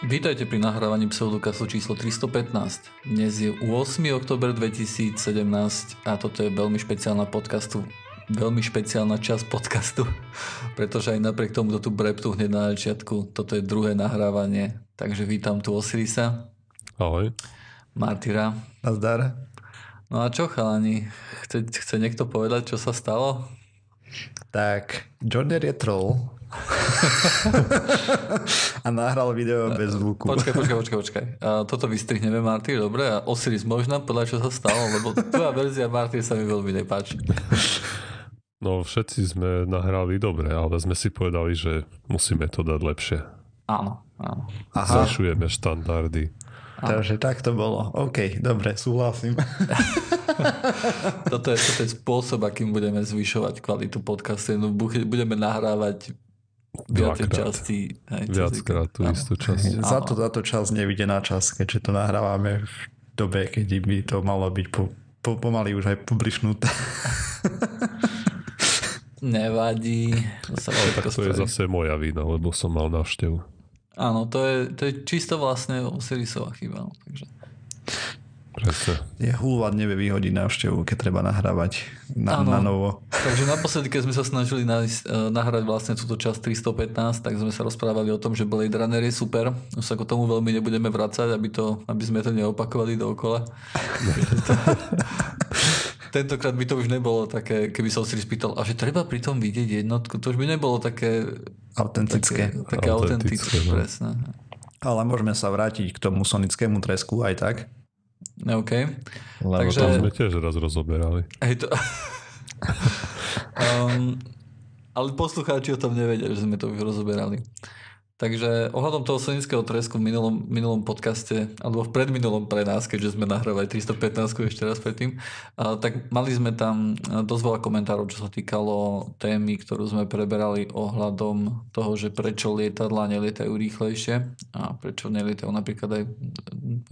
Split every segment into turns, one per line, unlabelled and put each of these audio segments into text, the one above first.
Vítajte pri nahrávaní pseudokastu číslo 315. Dnes je 8. oktober 2017 a toto je veľmi špeciálna podcastu veľmi špeciálna časť podcastu, pretože aj napriek tomu to tu breptu hneď na začiatku, toto je druhé nahrávanie, takže vítam tu Osirisa.
Ahoj.
Martyra.
Nazdar.
No a čo chalani, chce, chce niekto povedať, čo sa stalo?
Tak, John Deere je troll, a nahral video bez zvuku.
Počkaj, počkaj, počkaj, počkaj. A toto vystrihneme, Marty, dobre? A Osiris možno podľa čo sa stalo, lebo tvoja verzia Marty sa mi veľmi nepáči.
No všetci sme nahrali dobre, ale sme si povedali, že musíme to dať lepšie.
Áno, áno.
Aha. Zvyšujeme štandardy.
Takže tak to bolo. OK, dobre, súhlasím.
toto, je, toto je spôsob, akým budeme zvyšovať kvalitu podcastu. No, budeme nahrávať viacej časti.
Viackrát tú istú časť.
Za to táto časť nevidená časť, keďže to nahrávame v dobe, keď by to malo byť po, po, pomaly už aj publišnuté.
Nevadí.
To sa Ale tak to je zase moja vina, lebo som mal návštevu.
Áno, to je, to je čisto vlastne Osirisová chyba. No, takže...
Presne.
Je húvať nevie vyhodiť návštevu, keď treba nahrávať na, na novo.
Takže naposledy, keď sme sa snažili nájsť, uh, nahrať vlastne túto časť 315, tak sme sa rozprávali o tom, že Blade Runner je super. Už sa k tomu veľmi nebudeme vracať, aby, to, aby sme to neopakovali dookola. Tentokrát by to už nebolo také, keby sa si spýtal, a že treba pri tom vidieť jednotku, to už by nebolo také
autentické.
Také, také autentické, no. presne.
Ale môžeme sa vrátiť k tomu sonickému tresku aj tak.
OK.
Lebo Takže... to sme tiež raz rozoberali.
Hej, to... um, ale poslucháči o tom nevedia, že sme to už rozoberali. Takže ohľadom toho sonického tresku v minulom, minulom podcaste, alebo v predminulom pre nás, keďže sme nahrávali 315 ešte raz predtým, a, tak mali sme tam dosť veľa komentárov, čo sa týkalo témy, ktorú sme preberali ohľadom toho, že prečo lietadla nelietajú rýchlejšie a prečo nelietajú napríklad aj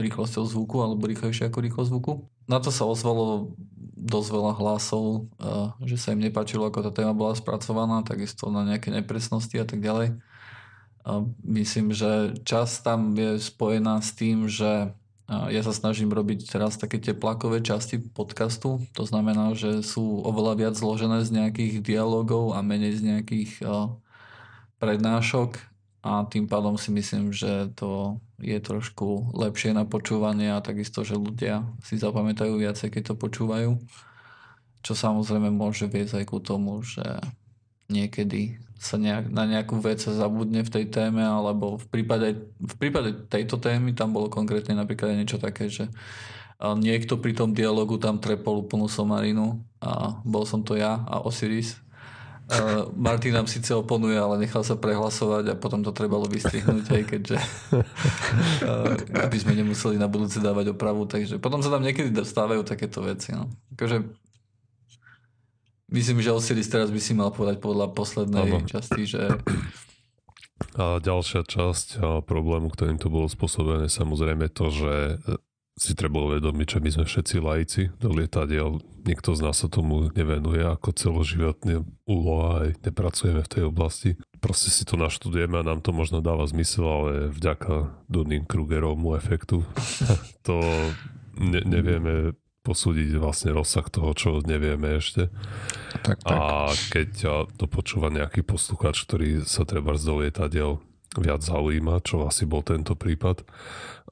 rýchlosťou zvuku alebo rýchlejšie ako rýchlosť zvuku. Na to sa ozvalo dosť veľa hlasov, že sa im nepáčilo, ako tá téma bola spracovaná, takisto na nejaké nepresnosti a tak ďalej. Myslím, že čas tam je spojená s tým, že ja sa snažím robiť teraz také tie plakové časti podcastu. To znamená, že sú oveľa viac zložené z nejakých dialogov a menej z nejakých prednášok a tým pádom si myslím, že to je trošku lepšie na počúvanie a takisto, že ľudia si zapamätajú viacej, keď to počúvajú. Čo samozrejme môže viesť aj ku tomu, že niekedy sa nejak, na nejakú vec sa zabudne v tej téme, alebo v prípade, v prípade tejto témy tam bolo konkrétne napríklad niečo také, že niekto pri tom dialogu tam trepol úplnú somarinu a bol som to ja a Osiris. Martin nám síce oponuje, ale nechal sa prehlasovať a potom to trebalo vystrihnúť, hej, keďže aby sme nemuseli na budúce dávať opravu, takže potom sa tam niekedy dostávajú takéto veci. No. Akože Myslím, že Osiris teraz by si mal povedať podľa poslednej ano. časti, že...
A ďalšia časť a problému, ktorým to bolo spôsobené, samozrejme to, že e, si treba uvedomiť, že my sme všetci lajci do lietadiel. Nikto z nás sa tomu nevenuje ako celoživotný úloha, aj nepracujeme v tej oblasti. Proste si to naštudujeme a nám to možno dáva zmysel, ale vďaka Dunning-Krugerovmu efektu to ne, nevieme posúdiť vlastne rozsah toho, čo nevieme ešte. Tak, tak. A keď to počúva nejaký posluchač, ktorý sa treba z lietadiel viac zaujíma, čo asi bol tento prípad,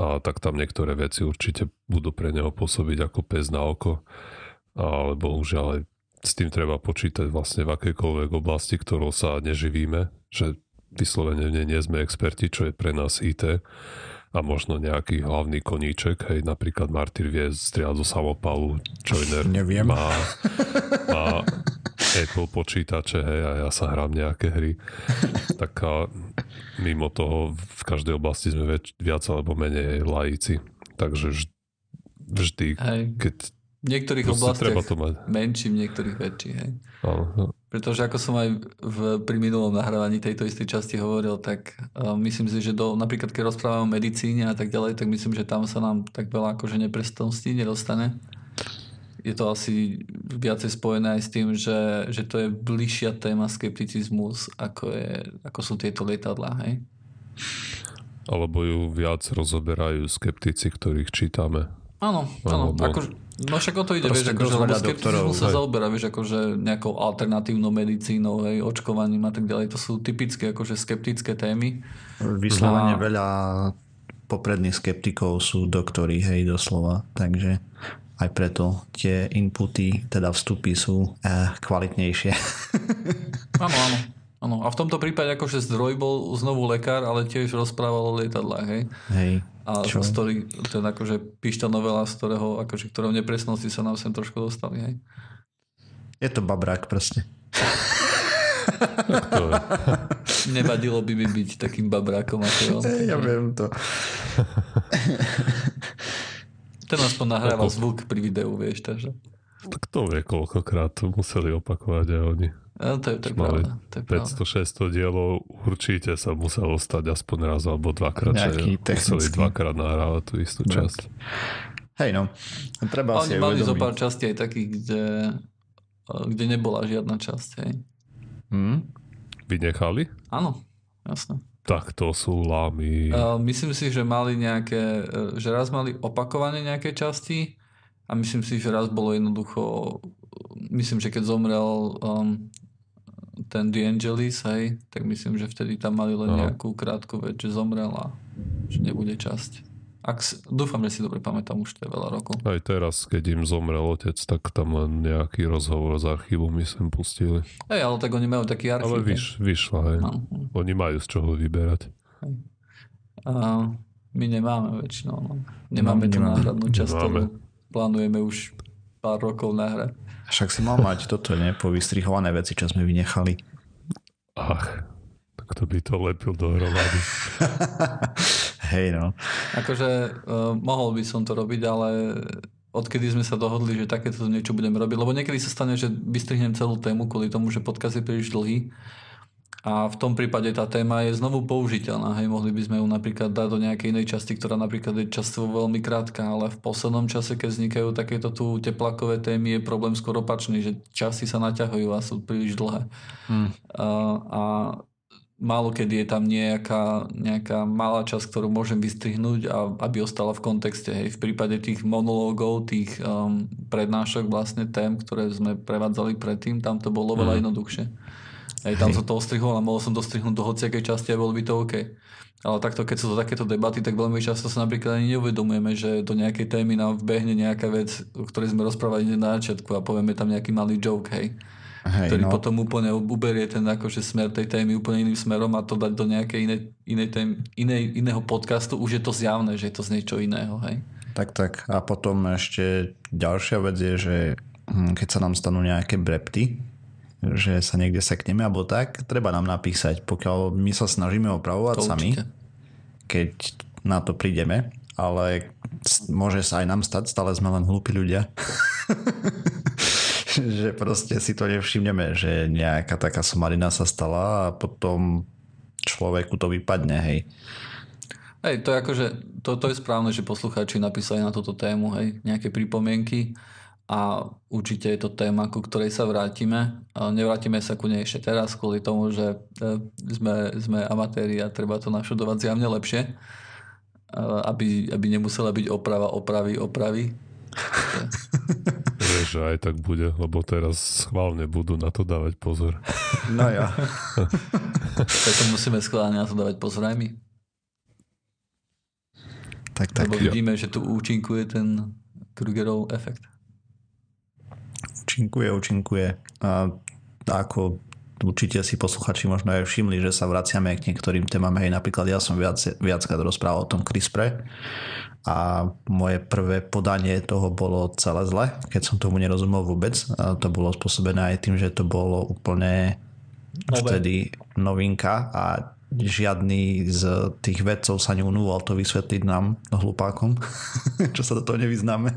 a tak tam niektoré veci určite budú pre neho pôsobiť ako pes na oko, ale bohužiaľ aj s tým treba počítať vlastne v akejkoľvek oblasti, ktorou sa neživíme, že vyslovene nie sme experti, čo je pre nás IT a možno nejaký hlavný koníček, hej, napríklad Martyr vie strieľať zo samopalu, Joiner
Neviem.
má, má Apple počítače, hej, a ja sa hrám nejaké hry. Tak a mimo toho v každej oblasti sme väč, viac alebo menej laici. Takže vždy, hej. keď
v niektorých oblastiach treba to mať. menší, v niektorých väčší. Hej. Uh-huh. Pretože ako som aj v, pri minulom nahrávaní tejto istej časti hovoril, tak uh, myslím si, že do, napríklad keď rozprávame o medicíne a tak ďalej, tak myslím, že tam sa nám tak veľa akože neprestností nedostane. Je to asi viacej spojené aj s tým, že, že to je bližšia téma skepticizmus, ako, je, ako sú tieto lietadlá. Hej?
Alebo ju viac rozoberajú skeptici, ktorých čítame.
Áno, áno.
Alebo-
Akože, no však o to ide,
Proste
vieš, akože, lebo skepticizmus sa zaoberá, vieš, akože nejakou alternatívnou medicínou, hej, očkovaním a tak ďalej. To sú typické, akože skeptické témy.
Vyslovene
A-
veľa popredných skeptikov sú doktori, hej, doslova. Takže aj preto tie inputy, teda vstupy sú eh, kvalitnejšie.
Áno, áno. Áno, a v tomto prípade akože zdroj bol znovu lekár, ale tiež rozprával o lietadlách, hej.
hej.
A
Čo?
z ktorý, ten akože píšta novela, z ktorého, akože, ktorého nepresnosti sa nám sem trošku dostali, hej.
Je to babrák proste.
Nevadilo by mi byť takým babrákom ako on.
Ja viem to.
Ten aspoň nahrával zvuk pri videu, vieš, takže...
Tak to vie, koľkokrát museli opakovať aj oni.
A to je, to je pravda. To je pravda.
500-600 dielov určite sa muselo stať aspoň raz alebo dvakrát, že
Nejaký
museli
technický.
dvakrát nahrávať tú istú časť.
Hej no, treba si
Oni
aj
mali zo pár častí aj takých, kde, kde nebola žiadna časť, hej.
Hm?
Vynechali?
Áno, jasné.
Tak to sú lámy.
Uh, myslím si, že mali nejaké, uh, že raz mali opakovane nejaké časti a myslím si, že raz bolo jednoducho, myslím, že keď zomrel um, ten DeAngelis, hej, tak myslím, že vtedy tam mali len
Áno.
nejakú krátku vec, že zomrel a že nebude časť. Ak, dúfam, že si dobre pamätám, už to je veľa rokov.
Aj teraz, keď im zomrel otec, tak tam len nejaký rozhovor z archívu myslím pustili.
Hej, ale tak oni majú taký archív.
Ale vyš, vyšla, hej.
No.
Oni majú z čoho vyberať.
A my nemáme väčšinou. No. Nemáme
No,
tú
nemáme.
náhradnú časť, plánujeme už pár rokov nahrať.
Však si mal mať toto, ne? Povystrihované veci, čo sme vynechali.
Ach, tak to by to lepil dohromady.
Hej no.
Akože uh, mohol by som to robiť, ale odkedy sme sa dohodli, že takéto niečo budeme robiť, lebo niekedy sa stane, že vystrihnem celú tému kvôli tomu, že podcast je príliš dlhý a v tom prípade tá téma je znovu použiteľná. Hej, mohli by sme ju napríklad dať do nejakej inej časti, ktorá napríklad je častovo veľmi krátka, ale v poslednom čase, keď vznikajú takéto tu teplakové témy, je problém skoro opačný, že časy sa naťahujú a sú príliš dlhé.
Hm.
A, a málo kedy je tam nejaká, nejaká malá časť, ktorú môžem vystrihnúť a aby ostala v kontexte. Hej. V prípade tých monológov, tých um, prednášok vlastne tém, ktoré sme prevádzali predtým, tam to bolo veľa jednoduchšie. Hej, tam
Hej.
som to ostrihol a mohol som to strihnúť do hociakej časti a bolo by to OK. Ale takto, keď sú to takéto debaty, tak veľmi často sa napríklad ani neuvedomujeme, že do nejakej témy nám vbehne nejaká vec, o ktorej sme rozprávali na začiatku a povieme tam nejaký malý joke, hej
Hej,
ktorý
no.
potom úplne uberie ten akože smer tej témy úplne iným smerom a to dať do nejakej inej, inej tém, inej, iného podcastu, už je to zjavné, že je to z niečo iného, hej.
Tak, tak. A potom ešte ďalšia vec je, že hm, keď sa nám stanú nejaké brepty, že sa niekde sekneme alebo tak, treba nám napísať, pokiaľ my sa snažíme opravovať
To
sami,
určite.
keď na to prídeme, ale môže sa aj nám stať, stále sme len hlúpi ľudia. že proste si to nevšimneme, že nejaká taká somarina sa stala a potom človeku to vypadne, hej.
Hej, to je akože, to, to je správne, že poslucháči napísali na túto tému, hej, nejaké pripomienky a určite je to téma, ku ktorej sa vrátime. Nevrátime sa ku nej ešte teraz, kvôli tomu, že e, sme, sme amatéri a treba to našudovať zjavne lepšie, e, aby, aby nemusela byť oprava, opravy, opravy.
Vieš, že aj tak bude, lebo teraz schválne budú na to dávať pozor.
No ja.
Preto musíme schválne na to dávať pozor aj my.
Tak, tak.
Lebo vidíme, že tu účinkuje ten Krugerov efekt.
Účinkuje, účinkuje. A ako určite si posluchači možno aj všimli, že sa vraciame k niektorým témam. Hej, napríklad ja som viac, viackrát rozprával o tom CRISPRe a moje prvé podanie toho bolo celé zle, keď som tomu nerozumel vôbec. A to bolo spôsobené aj tým, že to bolo úplne
Nové.
vtedy novinka a žiadny z tých vedcov sa neunúval to vysvetliť nám, hlupákom, čo sa do toho nevyznáme.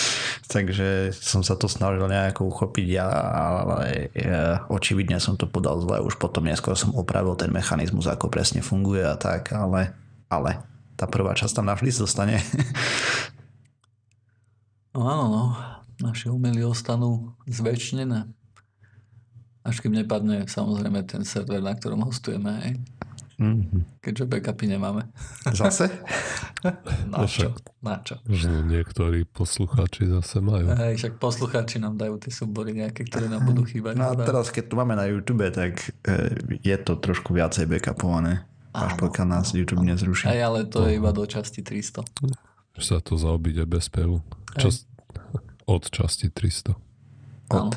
Takže som sa to snažil nejako uchopiť ja, ale e, očividne som to podal zle. Už potom neskôr som opravil ten mechanizmus, ako presne funguje a tak, ale, ale tá prvá časť tam navždy zostane.
No áno, no. Naše umely ostanú zväčšnené. Až kým nepadne samozrejme ten server, na ktorom hostujeme. Hej.
Mhm.
keďže backupy nemáme.
Zase?
Na
No
čo? Na čo?
Možno niektorí poslucháči zase majú.
Hej, však poslucháči nám dajú tie súbory nejaké, ktoré nám budú chýbať.
No a teraz, keď tu máme na YouTube, tak e, je to trošku viacej backupované. Až
Áno.
pokiaľ nás YouTube nezruší.
Hej, ale to je iba do časti 300.
Že sa to zaobíde bez spevu. Čas, od časti 300.
Áno.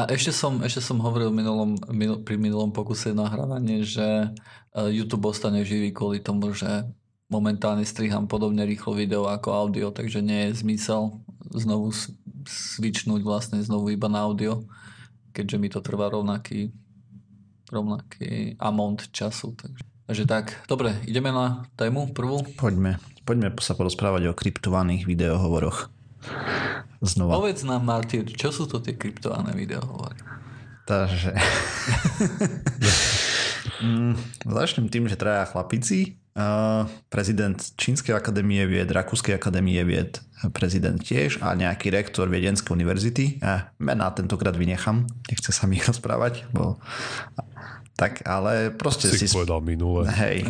A ešte som, ešte som hovoril minulom, minul, pri minulom pokuse nahrávanie, že eh, YouTube ostane živý kvôli tomu, že momentálne striham podobne rýchlo video ako audio, takže nie je zmysel znovu s- switchnúť vlastne znovu iba na audio, keďže mi to trvá rovnaký rovnaký amount času. Takže, takže tak, dobre, ideme na tému prvú.
Poďme, poďme sa porozprávať o kryptovaných videohovoroch. Znova.
Povedz nám, Martin, čo sú to tie kryptované videohovory?
Takže... Mm, Začnem tým, že traja chlapici. Uh, prezident Čínskej akadémie vied, Rakúskej akadémie vied, prezident tiež a nejaký rektor Viedenskej univerzity. Uh, mená tentokrát vynechám, nechce sa mi ich rozprávať. Bo... Tak, ale proste
Si
si...
povedal minule.
Hej,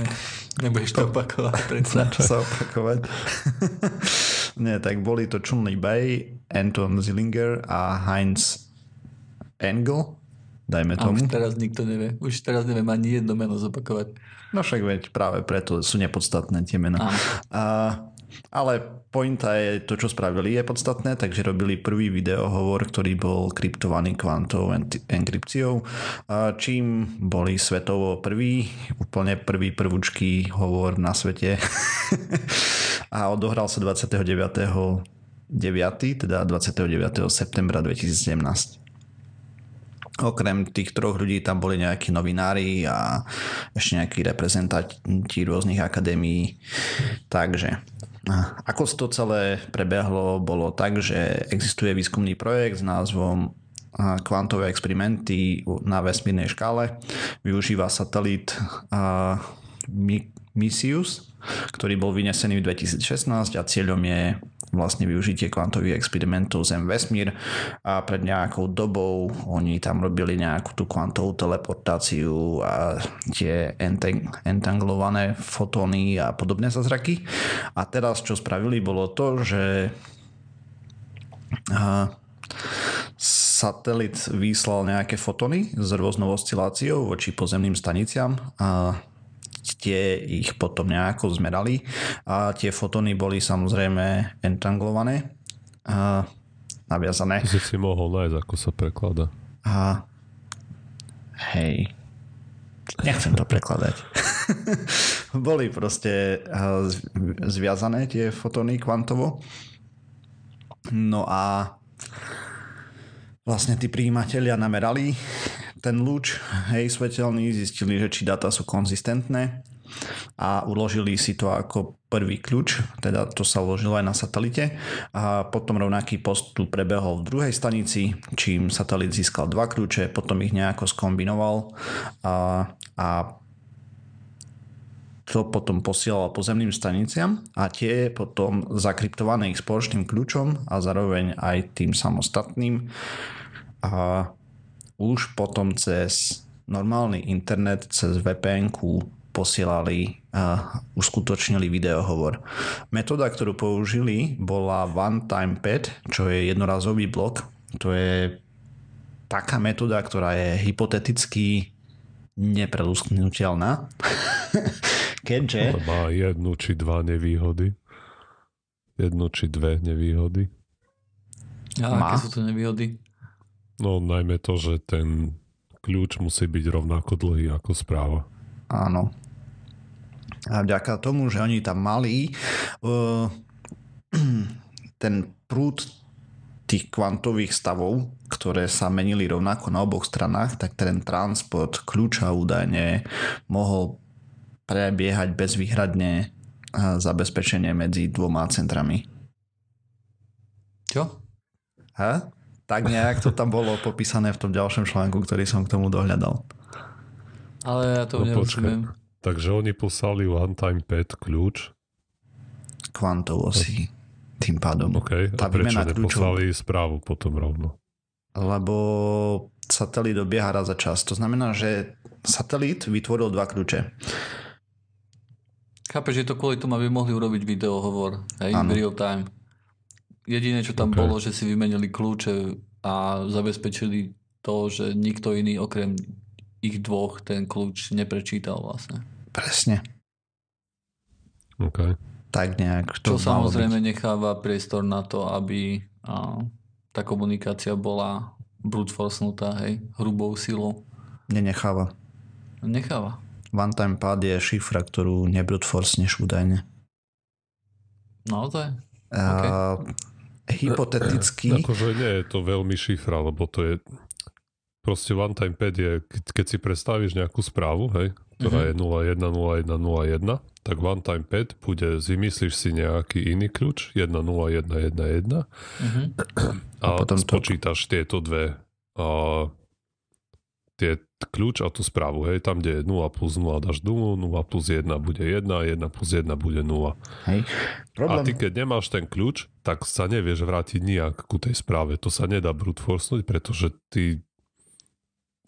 Nebudeš to opakovať, predsa.
na čo sa opakovať. Nie, tak boli to Chun Li Bei, Anton Zillinger a Heinz Engel, dajme
A
tomu.
už teraz nikto nevie. Už teraz neviem ani jedno meno zopakovať.
No však veď práve preto sú nepodstatné tie mená. A, ale pointa je, to čo spravili je podstatné, takže robili prvý videohovor, ktorý bol kryptovaný kvantovou a čím boli svetovo prvý, úplne prvý prvúčký hovor na svete a odohral sa 29. 9. teda 29. septembra 2017. Okrem tých troch ľudí tam boli nejakí novinári a ešte nejakí reprezentanti rôznych akadémií. Takže ako to celé prebehlo, bolo tak, že existuje výskumný projekt s názvom kvantové experimenty na vesmírnej škále. Využíva satelit Misius, ktorý bol vynesený v 2016 a cieľom je vlastne využitie kvantových experimentov Zem vesmír a pred nejakou dobou oni tam robili nejakú tú kvantovú teleportáciu a tie entang- entanglované fotóny a podobné zázraky. A teraz čo spravili bolo to, že a, satelit vyslal nejaké fotony s rôznou osciláciou voči pozemným staniciam a tie ich potom nejako zmerali. A tie fotóny boli samozrejme entanglované. A naviazané.
Si si mohol nájsť, ako sa prekladá.
a hej. Nechcem to prekladať. Boli proste zviazané tie fotóny kvantovo. No a vlastne tí príjimatelia namerali ten lúč, hej, svetelný, zistili, že či dáta sú konzistentné a uložili si to ako prvý kľúč, teda to sa uložilo aj na satelite. A potom rovnaký postup prebehol v druhej stanici, čím satelit získal dva kľúče, potom ich nejako skombinoval a, a to potom posielal pozemným staniciam a tie potom zakryptované ich spoločným kľúčom a zároveň aj tým samostatným. A už potom cez normálny internet, cez vpn posielali a uskutočnili videohovor. Metóda, ktorú použili, bola One Time Pad, čo je jednorazový blok. To je taká metóda, ktorá je hypoteticky neprelusknutelná. Keďže...
Má jednu či dva nevýhody. Jednu či dve nevýhody.
A
Má.
aké sú to nevýhody?
No najmä to, že ten kľúč musí byť rovnako dlhý ako správa.
Áno. A vďaka tomu, že oni tam mali uh, ten prúd tých kvantových stavov, ktoré sa menili rovnako na oboch stranách, tak ten transport kľúča údajne mohol prebiehať bezvýhradne a zabezpečenie medzi dvoma centrami.
Čo?
Ha? Tak nejak to tam bolo popísané v tom ďalšom článku, ktorý som k tomu dohľadal.
Ale ja to
No,
nerozumiem.
Takže oni poslali one time pad kľúč.
Kvantovo si tým pádom.
OK. A prečo
výmena kľúčov.
neposlali správu potom rovno?
lebo satelit dobieha raz za čas. To znamená, že satelit vytvoril dva kľúče.
Chápeš, že to kvôli tomu, aby mohli urobiť videohovor, hej, real time. Jediné, čo tam
Ok.
bolo, že si vymenili kľúče a zabezpečili to, že nikto iný okrem ich dvoch ten kľúč neprečítal vlastne.
Presne.
OK.
Tak nejak to
Čo samozrejme
byť.
necháva priestor na to, aby a, tá komunikácia bola brute forcenutá, hej, hrubou silou.
Nenecháva.
Necháva.
One time pad je šifra, ktorú nebrute forceneš údajne.
Naozaj?
Uh, hypoteticky,
Akože nie je to veľmi šifra, lebo to je proste one time pad je, keď, keď si predstavíš nejakú správu, hej, ktorá
Mhm.
je 010101, tak one time pad bude, vymyslíš si nejaký iný kľúč, 10111
Mhm.
a,
A potom to-
spočítaš tieto dve a, tie kľúč a tú správu, hej, tam, kde je 0 plus 0 dáš 0, 0 plus 1 bude 1, 1 plus 1 bude 0.
hej.
A
Problém,
ty keď nemáš ten kľúč, tak sa nevieš vrátiť nijak ku tej správe. To sa nedá brute forcenúť, pretože ty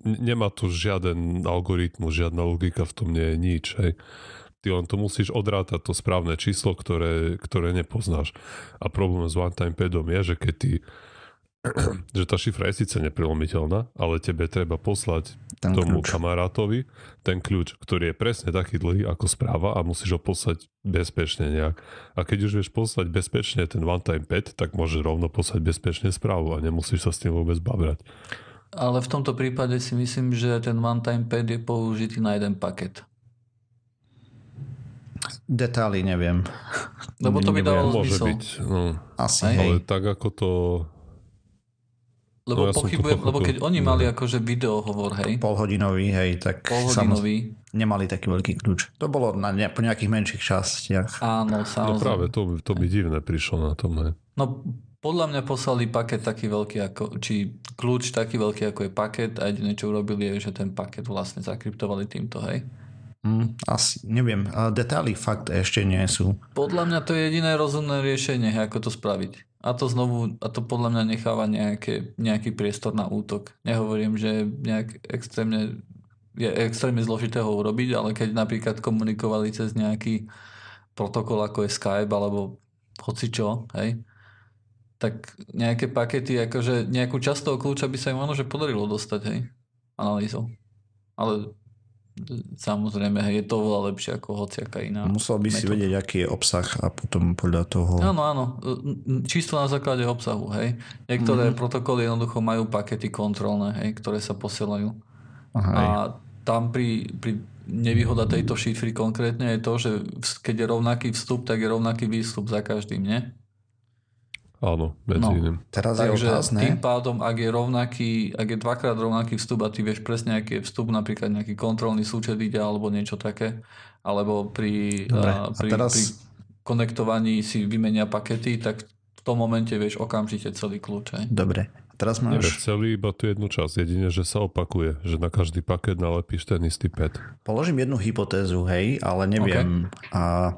nemá to žiaden algoritmus, žiadna logika v tom nie je nič. Hej. Ty len to musíš odrátať to správne číslo, ktoré, ktoré nepoznáš. A problém s one-time padom je, že keď ty že tá šifra je síce neprelomiteľná, ale tebe treba poslať
ten
tomu
kľúč.
kamarátovi ten kľúč, ktorý je presne taký dlhý ako správa a musíš ho poslať bezpečne nejak. A keď už vieš poslať bezpečne ten one-time pad, tak môžeš rovno poslať bezpečne správu a nemusíš sa s tým vôbec babrať.
Ale v tomto prípade si myslím, že ten one-time pad je použitý na jeden paket.
Detaily neviem.
Lebo to by dávalo
Môže
zmysel.
byť, no,
Asi,
Hej.
hej.
ale tak ako to...
Lebo
No, ja
pochybujem, lebo keď oni mali akože videohovor, hej,
Polhodinový, hej, tak
polhodinový,
nemali taký veľký kľúč. To bolo na ne, po nejakých menších častiach.
áno,
No
samozrejme.
práve, to, to mi divné prišlo na tom. Hej.
No podľa mňa poslali paket taký veľký ako, či kľúč taký veľký ako je paket a jediné čo urobili je, že ten paket vlastne zakryptovali týmto, hej.
Hm, asi, neviem. Detaily fakt ešte nie sú.
Podľa mňa to je jediné rozumné riešenie, ako to spraviť. A to znovu, a to podľa mňa necháva nejaké, nejaký priestor na útok. Nehovorím, že nejak extrémne, je extrémne zložité ho urobiť, ale keď napríklad komunikovali cez nejaký protokol ako je Skype alebo hocičo, hej, tak nejaké pakety, akože nejakú časť toho kľúča by sa im možno že podarilo dostať, hej, analýzou. Ale samozrejme, je to oveľa lepšie ako hociaká iná.
Musel by si
metóda.
vedieť, aký je obsah a potom podľa toho...
Áno, áno. Čisto na základe obsahu, hej. Niektoré mm. protokoly jednoducho majú pakety kontrolné, hej, ktoré sa posielajú.
Aha.
A tam pri, pri nevýhoda tejto šifry konkrétne je to, že keď je rovnaký vstup, tak je rovnaký výstup za každým, nie?
Áno, medzi
No.
iným.
Teraz je
Takže
otázne,
tým pádom, ak je rovnaký, ak je dvakrát rovnaký vstup a ty vieš presne, aký je vstup, napríklad nejaký kontrolný súčet ide alebo niečo také, alebo pri,
Dobre,
a,
a
pri,
teraz-
pri konektovaní si vymenia pakety, tak v tom momente vieš okamžite celý kľúč. Hej?
dobre. A teraz
Nevieš
máš...
celý, iba tú jednu časť. Jedine, že sa opakuje, že na každý paket nalepíš ten istý pad.
Položím jednu hypotézu, hej, ale neviem. A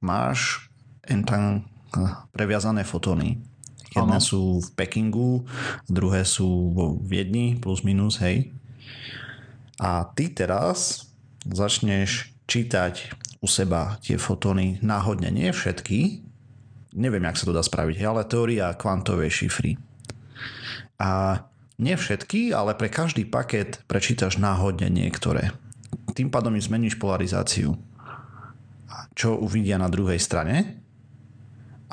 máš tam previazané fotóny. Jedné sú v Pekingu, druhé sú vo Viedni, plus minus, hej. A ty teraz začneš čítať u seba tie fotóny náhodne, nie všetky. Neviem, jak sa to dá spraviť, hej, ale teória kvantovej šifry. A nie všetky, ale pre každý paket prečítaš náhodne niektoré. Tým pádom im zmeníš polarizáciu. Čo uvidia na druhej strane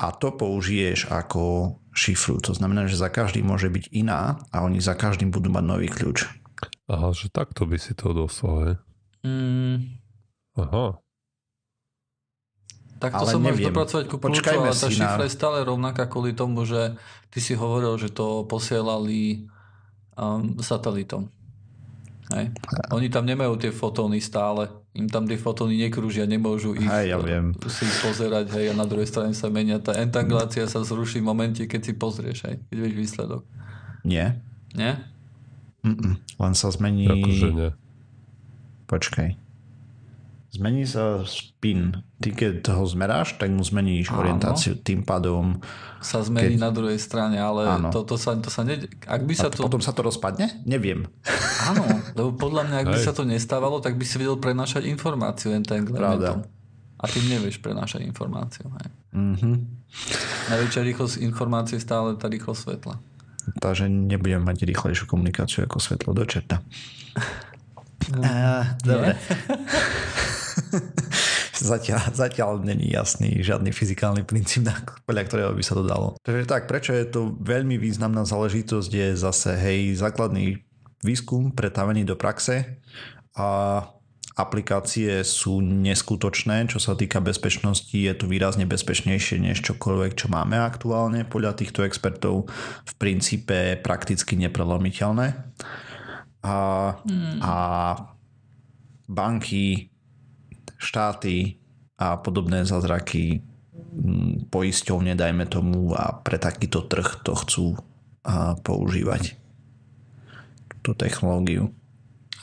a to použiješ ako šifru. To znamená, že za každý môže byť iná a oni za každým budú mať nový kľúč.
Aha, že takto by si to dostal, hej?
Mm,
Aha,
tak to
Ale
sa môžeš dopracovať ku kľúču, ale tá šifra
na-
je stále rovnaká kvôli tomu, že ty si hovoril, že to posielali um, satelitom. Hej. Oni tam nemajú tie fotóny stále. Im tam tie fotóny nekrúžia, nemôžu ich
Hej, ja
eh,
viem.
si ich pozerať, hej, a na druhej strane sa menia. Tá entanglácia sa zruší v momente, keď si pozrieš, hej, keď vieš výsledok.
Nie?
Nie?
Mm-mm. Len sa zmení...
akože nie.
Počkaj. Zmení sa spin. Ty keď ho zmeráš, tak mu zmeníš
Áno.
orientáciu. Tým pádom...
Sa zmení
Keď-
na druhej strane, ale
Áno.
to, to, sa, to sa ne... Ak by
A
sa
to...
to...
potom sa to rozpadne? Neviem.
Áno, lebo podľa mňa, ak by
Hej.
sa to nestávalo, tak by si vedel prenášať informáciu entanglementom.
Pravda.
A ty nevieš prenášať informáciu. Hej.
Mhm.
Najväčšia rýchlosť informácie je stále tá rýchlosť svetla.
Takže nebudem mať rýchlejšiu komunikáciu ako svetlo do čerta. Uh, dobre. zatiaľ, zatiaľ není jasný žiadny fyzikálny princíp, podľa ktorého by sa to dalo. Takže tak, prečo je to veľmi významná záležitosť je zase, hej, základný výskum pretavený do praxe a aplikácie sú neskutočné, čo sa týka bezpečnosti, je to výrazne bezpečnejšie než čokoľvek, čo máme aktuálne podľa týchto expertov v princípe prakticky neprelomiteľné. A, a banky, štáty a podobné zázraky mm, poisťovne, dajme tomu, a pre takýto trh to chcú a, používať tú technológiu.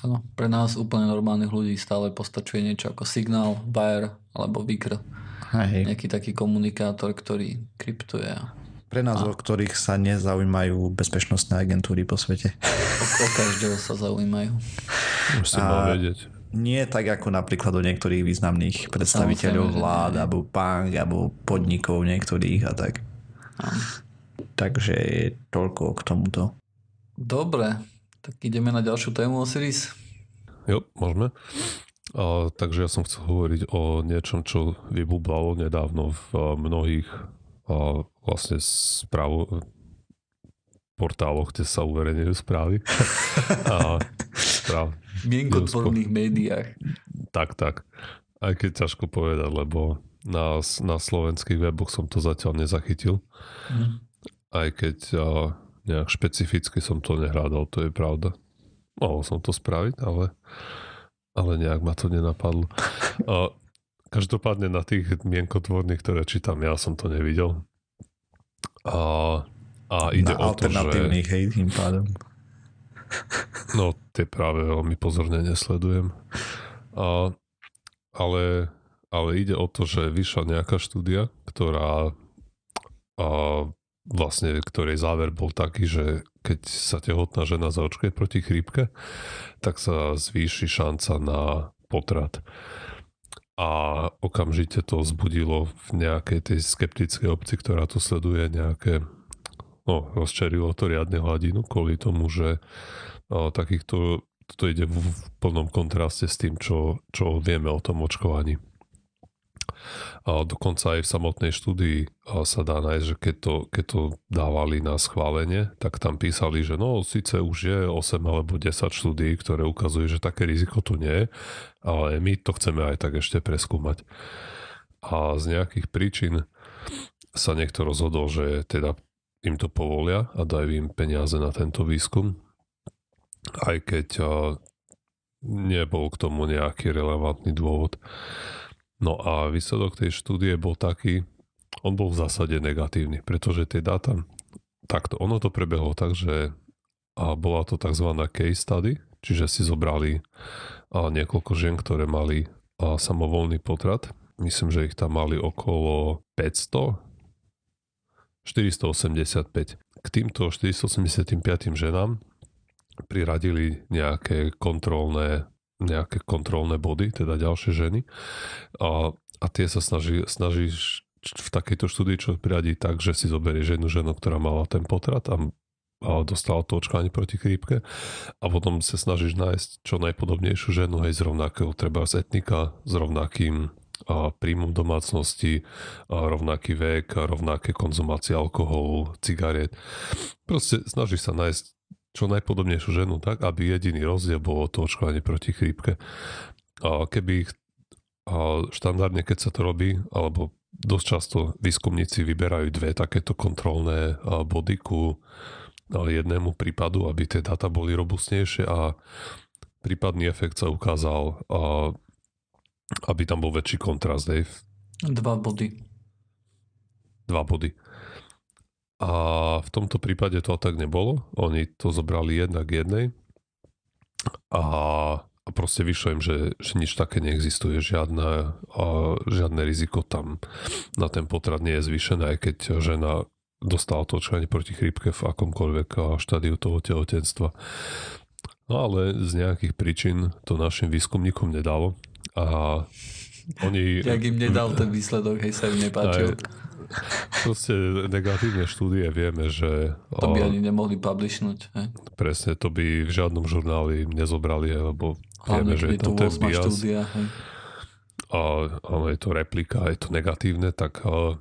Áno, pre nás úplne normálnych ľudí stále postačuje niečo ako signál, wire alebo Vikr.
Hej.
Nejaký taký komunikátor, ktorý kryptuje. a
Pre nás, o ktorých sa nezaujímajú bezpečnostné agentúry po svete.
O, o každého sa zaujímajú.
Už si mal vedieť.
Nie tak ako napríklad o niektorých významných predstaviteľov
Samozrejme,
vlád, alebo bank, alebo podnikov niektorých a tak.
Áno.
Takže toľko k tomuto.
Dobre, tak ideme na ďalšiu tému Osiris.
Jo, môžeme. A, takže ja som chcel hovoriť o niečom, čo vybublalo nedávno v mnohých a, vlastne správ, portáloch, kde sa uverejňujú správy. a, správ,
mienkotvorných médiách.
tak, tak. Aj keď ťažko povedať, lebo na, na slovenských weboch som to zatiaľ nezachytil.
Hm.
Aj keď a, nejak špecificky som to nehľadal, to je pravda. Mohol som to spraviť, ale, ale nejak ma to nenapadlo. A, každopádne na tých mienkotvorných, ktoré čítam, ja som to nevidel. A, a ide
Na
o to, že...
hej, tým pádom.
No, tie práve veľmi pozorne nesledujem. A, ale, ale ide o to, že vyšla nejaká štúdia, ktorá a, vlastne, ktorej záver bol taký, že keď sa tehotná žena zaočkuje proti chrípke, tak sa zvýši šanca na potrat. A okamžite to vzbudilo v nejakej tej skeptickej obci, ktorá to sleduje nejaké no, rozčerilo to riadne hladinu kvôli tomu, že a, takýchto to ide v, plnom kontraste s tým, čo, čo vieme o tom očkovaní. A dokonca aj v samotnej štúdii sa dá nájsť, že keď to, keď to dávali na schválenie, tak tam písali, že no síce už je 8 alebo 10 štúdií, ktoré ukazujú, že také riziko tu nie je, ale my to chceme aj tak ešte preskúmať. A z nejakých príčin sa niekto rozhodol, že teda im to povolia a dajú im peniaze na tento výskum, aj keď nebol k tomu nejaký relevantný dôvod. No a výsledok tej štúdie bol taký, on bol v zásade negatívny, pretože tie dáta, takto, ono to prebehlo tak, že a bola to tzv. case study, čiže si zobrali a, niekoľko žien, ktoré mali a, samovolný potrat. Myslím, že ich tam mali okolo 500, 485. K týmto 485 ženám priradili nejaké kontrolné, nejaké kontrolné body, teda ďalšie ženy. A, a tie sa snaží, snažíš v takejto štúdii čo priradiť tak, že si zoberieš jednu ženu, ktorá mala ten potrat a, a dostala to očkovanie proti chrípke a potom sa snažíš nájsť čo najpodobnejšiu ženu, hej, z rovnakého treba z etnika, s rovnakým príjmom domácnosti, rovnaký vek, rovnaké konzumácie alkoholu, cigariet. Proste snaží sa nájsť čo najpodobnejšiu ženu tak, aby jediný rozdiel bolo to očkovanie proti chrípke. Keby štandardne, keď sa to robí, alebo dosť často výskumníci vyberajú dve takéto kontrolné body ku jednému prípadu, aby tie dáta boli robustnejšie a prípadný efekt sa ukázal, aby tam bol väčší kontrast, hej,
Dva body.
dva body. A v tomto prípade to tak nebolo. Oni to zobrali jednak jednej a, a proste vyšlo im, že, že nič také neexistuje, žiadne, a žiadne riziko tam na ten potrat nie je zvýšené, aj keď žena dostala to očkovanie proti chrípke v akomkoľvek štádiu toho tehotenstva. No ale z nejakých príčin to našim výskumníkom nedalo a oni...
Jak im nedal ten výsledok, hej, sa im nepáčil. Aj,
Proste negatívne štúdie vieme, že...
To by ani nemohli publishnúť. He?
Presne, to by v žiadnom žurnáli nezobrali, lebo vieme, Hlavne, že je to ten bias. Štúdia, A, ale je to replika, je to negatívne, tak a,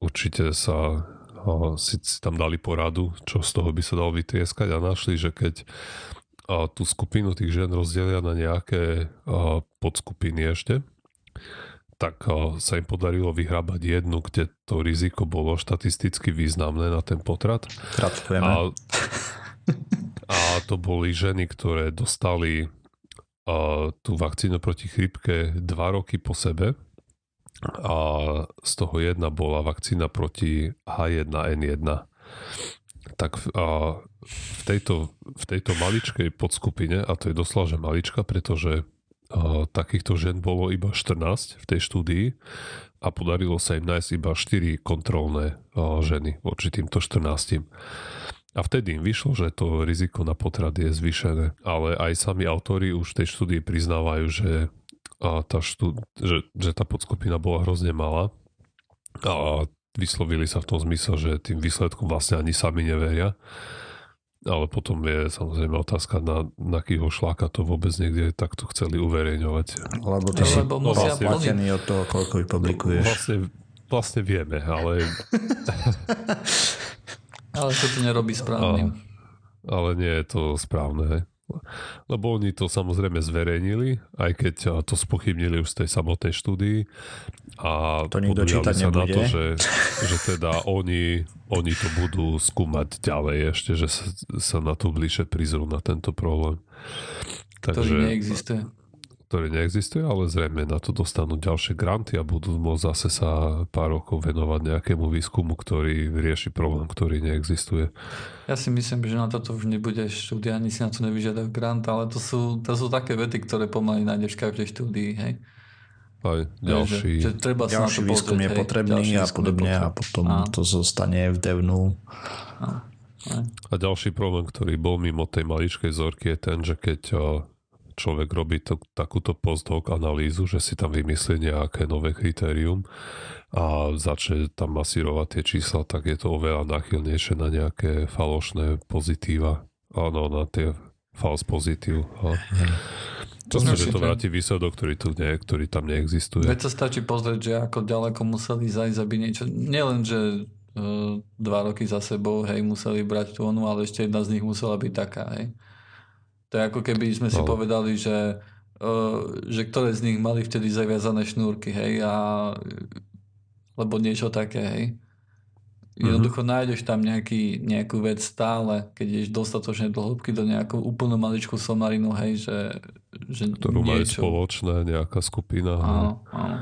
určite sa a, si, si tam dali poradu, čo z toho by sa dalo vytrieskať a našli, že keď a, tú skupinu tých žien rozdelia na nejaké a, podskupiny ešte, tak sa im podarilo vyhrábať jednu, kde to riziko bolo štatisticky významné na ten potrat. A, a to boli ženy, ktoré dostali uh, tú vakcínu proti chrypke dva roky po sebe a z toho jedna bola vakcína proti H1N1. Tak uh, v, tejto, v tejto maličkej podskupine, a to je doslova, že malička, pretože takýchto žen bolo iba 14 v tej štúdii a podarilo sa im nájsť iba 4 kontrolné ženy voči týmto 14. A vtedy im vyšlo, že to riziko na potrat je zvýšené. Ale aj sami autori už v tej štúdii priznávajú, že, a tá, štú, že, že tá podskupina bola hrozne malá a vyslovili sa v tom zmysle, že tým výsledkom vlastne ani sami neveria ale potom je samozrejme otázka, na, na kýho šláka to vôbec niekde takto chceli uverejňovať.
Lebo to Lebo musia vlastne, platený od toho, koľko vypublikuješ.
Vlastne, vlastne vieme, ale...
ale to to nerobí správne.
Ale nie je to správne. Lebo oni to samozrejme zverejnili, aj keď to spochybnili už z tej samotnej štúdii a
to nikto čítať sa nebude. na to,
že, že teda oni, oni to budú skúmať ďalej ešte, že sa, sa na to bližšie prizrú na tento problém.
Takže, ktorý neexistuje.
Ktorý neexistuje, ale zrejme na to dostanú ďalšie granty a budú môcť zase sa pár rokov venovať nejakému výskumu, ktorý rieši problém, ktorý neexistuje.
Ja si myslím, že na toto už nebude štúdia, ani si na to nevyžiadajú grant, ale to sú, to sú také vety, ktoré pomaly nájdeš v každej štúdii, hej.
Aj ďalší,
že, že treba
ďalší výskum je potrebný a podobne a potom a. to zostane v devnu.
A. a ďalší problém, ktorý bol mimo tej maličkej zorky je ten, že keď človek robí to, takúto post-hoc analýzu, že si tam vymyslí nejaké nové kritérium, a začne tam masírovať tie čísla, tak je to oveľa náchylnejšie na nejaké falošné pozitíva. Áno, na tie false pozitív. A... To znamená, že to vráti výsledok, ktorý, tu nie, ktorý tam neexistuje.
Veď sa stačí pozrieť, že ako ďaleko museli zajsť, aby niečo... Nielen, že uh, dva roky za sebou, hej, museli brať tú onu, ale ešte jedna z nich musela byť taká, hej. To je ako keby sme si no. povedali, že, uh, že ktoré z nich mali vtedy zaviazané šnúrky, hej, a lebo niečo také, hej. Jednoducho mm-hmm. nájdeš tam nejaký, nejakú vec stále, keď ideš dostatočne do hĺbky do nejakú úplnú maličkú somarinu, hej, že, že
Ktorú
niečo...
majú spoločné, nejaká skupina.
Áno, áno.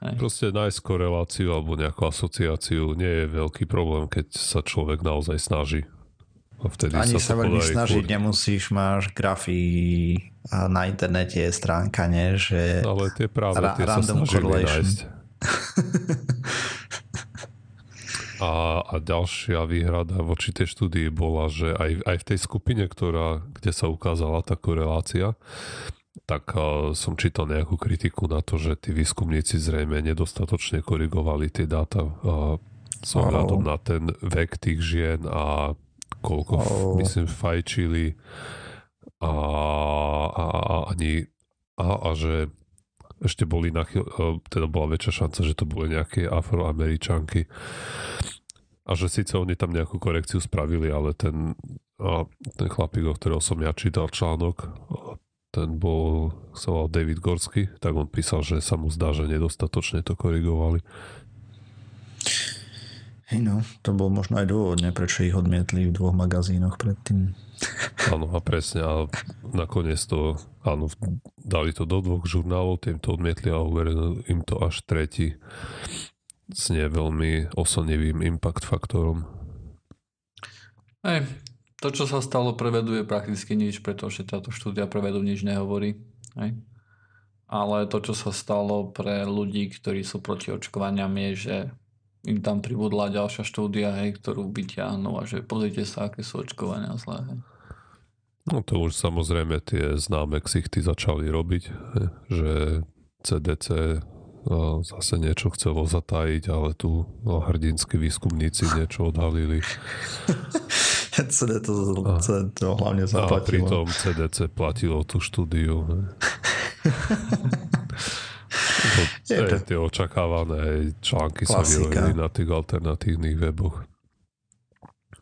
Hej. Proste nájsť koreláciu alebo nejakú asociáciu nie je veľký problém, keď sa človek naozaj snaží.
A vtedy Ani sa, sa veľmi snažiť kur... nemusíš, máš grafy a na internete je stránka, nie? Že
Ale tie práve ra- tie sa snažili nájsť. A, a ďalšia výhrada voči tej štúdii bola, že aj, aj v tej skupine, ktorá, kde sa ukázala tá korelácia, tak uh, som čítal nejakú kritiku na to, že tí výskumníci zrejme nedostatočne korigovali tie dáta uh, s ohľadom na ten vek tých žien a koľko, oh. myslím, fajčili a, a, a ani a, a že ešte boli nachyl, e, teda bola väčšia šanca, že to boli nejaké afroameričanky. A že síce oni tam nejakú korekciu spravili, ale ten, a ten chlapík, o ktorého som ja čítal článok, ten bol, sa volal David Gorsky, tak on písal, že sa mu zdá, že nedostatočne to korigovali.
Hej no, to bol možno aj dôvodne, prečo ich odmietli v dvoch magazínoch predtým.
Áno, a presne. A nakoniec to, áno, dali to do dvoch žurnálov, tým to odmietli a uverili im to až tretí s nie veľmi oslnivým impact faktorom.
Hej, to, čo sa stalo pre vedu, je prakticky nič, pretože táto štúdia pre vedu nič nehovorí. Hej? Ale to, čo sa stalo pre ľudí, ktorí sú proti očkovaniam, je, že im tam pribudla ďalšia štúdia, hej, ktorú vyťahnú a že pozrite sa, aké sú očkovania zlé. Hej.
No to už samozrejme tie známe ksichty začali robiť, hej, že CDC no, zase niečo chcelo zatajiť, ale tu no, hrdinskí výskumníci niečo odhalili.
CD to, CD to hlavne
A
zaplatilo.
pritom CDC platilo tú štúdiu. To,
Je
je,
to-
tie očakávané články sa vyrobili na tých alternatívnych weboch.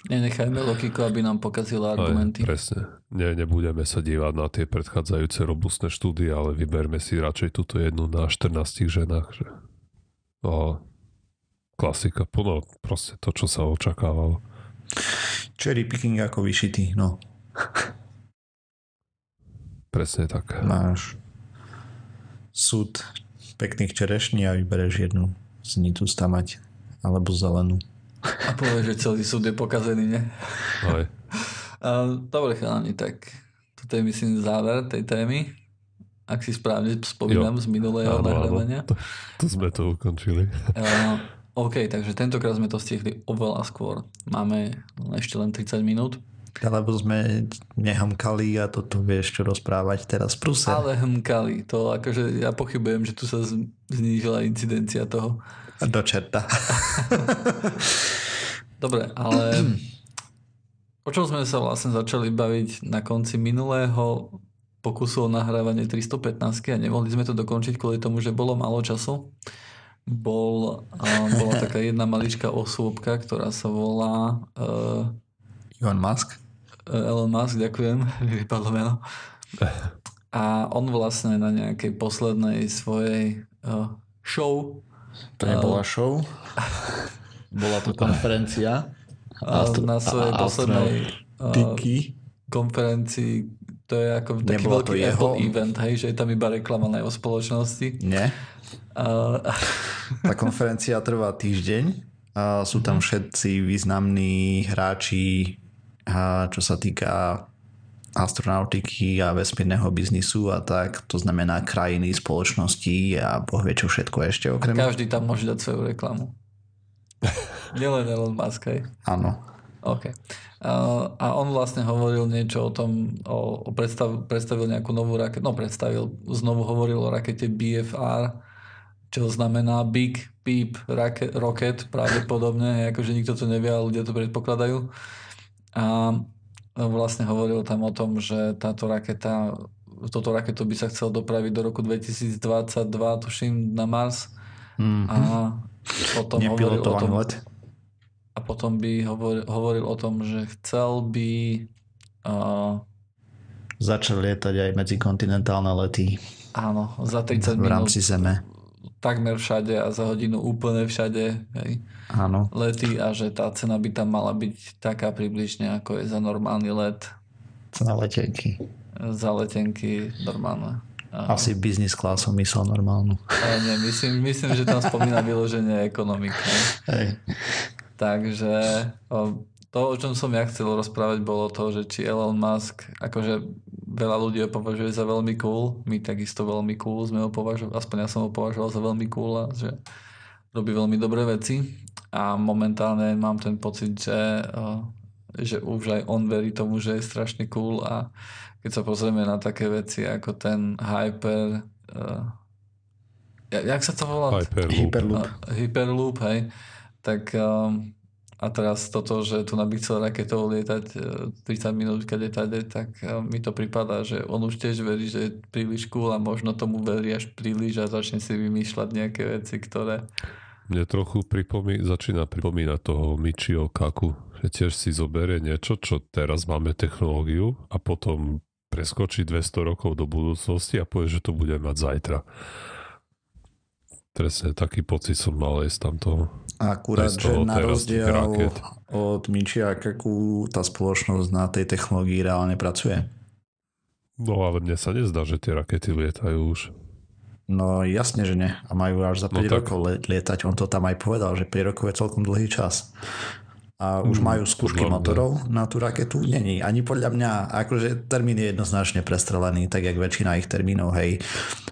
Nenechajme Lokiko, aby nám pokazila
Aj,
argumenty.
presne. Nie, nebudeme sa dívať na tie predchádzajúce robustné štúdie, ale vyberme si radšej túto jednu na 14 ženách. Že... O, klasika, plno proste to, čo sa očakávalo.
Cherry picking ako vyšitý, no.
Presne tak.
Máš súd pekných čerešní a vybereš jednu znitú stamať alebo zelenú.
A povie, že celý súd je pokazený, ne?
Aj.
Dobre, chalani, tak toto je myslím záver tej témy. Ak si správne spomínam z minulého
Áno, áno.
nahrávania.
To, to sme to ukončili.
Uh, OK, takže tentokrát sme to stihli oveľa skôr. Máme ešte len 30 minút.
Alebo sme nehamkali a toto vieš čo rozprávať teraz v pruse.
Ale hmkali. To akože ja pochybujem, že tu sa znížila incidencia toho.
Do čerta.
Dobre, ale o čom sme sa vlastne začali baviť na konci minulého pokusu o nahrávanie 315 a nemohli sme to dokončiť kvôli tomu, že bolo málo času. Bol, bola taká jedna maličká osôbka, ktorá sa volá uh,
Elon Musk.
Elon Musk, ďakujem, vypadlo meno. A on vlastne na nejakej poslednej svojej uh, show
To nebola show. Bola to konferencia.
a na svojej poslednej uh, konferencii to je ako taký
Nebolo to
veľký
jeho?
Apple event, hej, že je tam iba reklama na jeho spoločnosti.
Nie.
A,
Tá konferencia trvá týždeň. A sú tam všetci významní hráči, a čo sa týka astronautiky a vesmírneho biznisu a tak. To znamená krajiny, spoločnosti a boh vie čo všetko ešte okrem.
každý tam môže dať svoju reklamu. Nielen Elon Musk, hej.
Áno.
OK. Uh, a on vlastne hovoril niečo o tom, o, o predstav, predstavil nejakú novú raketu, no predstavil, znovu hovoril o rakete BFR, čo znamená Big Peep Rocket, rocket pravdepodobne, akože nikto to nevie, ale ľudia to predpokladajú. A vlastne hovoril tam o tom, že táto raketa, toto raketu by sa chcel dopraviť do roku 2022, tuším, na Mars.
Mm.
A potom hovoril o tom,
let.
a potom by hovoril, hovoril o tom, že chcel by uh,
Začal lietať aj medzikontinentálne lety
áno, za 30
v
minút
rámci Zeme.
takmer všade a za hodinu úplne všade hej,
Áno.
lety a že tá cena by tam mala byť taká približne ako je za normálny let
Cena letenky.
za letenky normálne.
Asi business class som myslel normálnu.
ale nie, myslím, myslím, že tam spomína vyloženie ekonomika.
Hej.
Takže to, o čom som ja chcel rozprávať, bolo to, že či Elon Musk, akože veľa ľudí ho považuje za veľmi cool, my takisto veľmi cool sme ho považovali, aspoň ja som ho považoval za veľmi cool a že robí veľmi dobré veci a momentálne mám ten pocit, že, že už aj on verí tomu, že je strašne cool a keď sa pozrieme na také veci ako ten Hyper uh, jak sa to volá?
Hyperloop.
Hyperloop.
Hyperloop, hej. Tak um, a teraz toto, že tu by chcel raketou lietať e, 30 minút kade tade, tak e, mi to pripadá, že on už tiež verí, že je príliš cool a možno tomu verí až príliš a začne si vymýšľať nejaké veci, ktoré...
Mne trochu pripomí, začína pripomínať toho Michio Kaku, že tiež si zoberie niečo, čo teraz máme technológiu a potom preskočí 200 rokov do budúcnosti a povie, že to bude mať zajtra. Presne taký pocit som mal aj z tamtoho.
Akurát, že na rozdiel od Michia Kaku tá spoločnosť na tej technológii reálne pracuje.
No ale mne sa nezdá, že tie rakety lietajú už.
No jasne, že nie. A majú až za 5
No tak.
rokov lietať. On to tam aj povedal, že 5 rokov je celkom dlhý čas. a už majú skúšky
podľa mňa.
motorov na tú raketu. Není. Ani podľa mňa, akože termín je jednoznačne prestrelený, tak jak väčšina ich termínov, hej.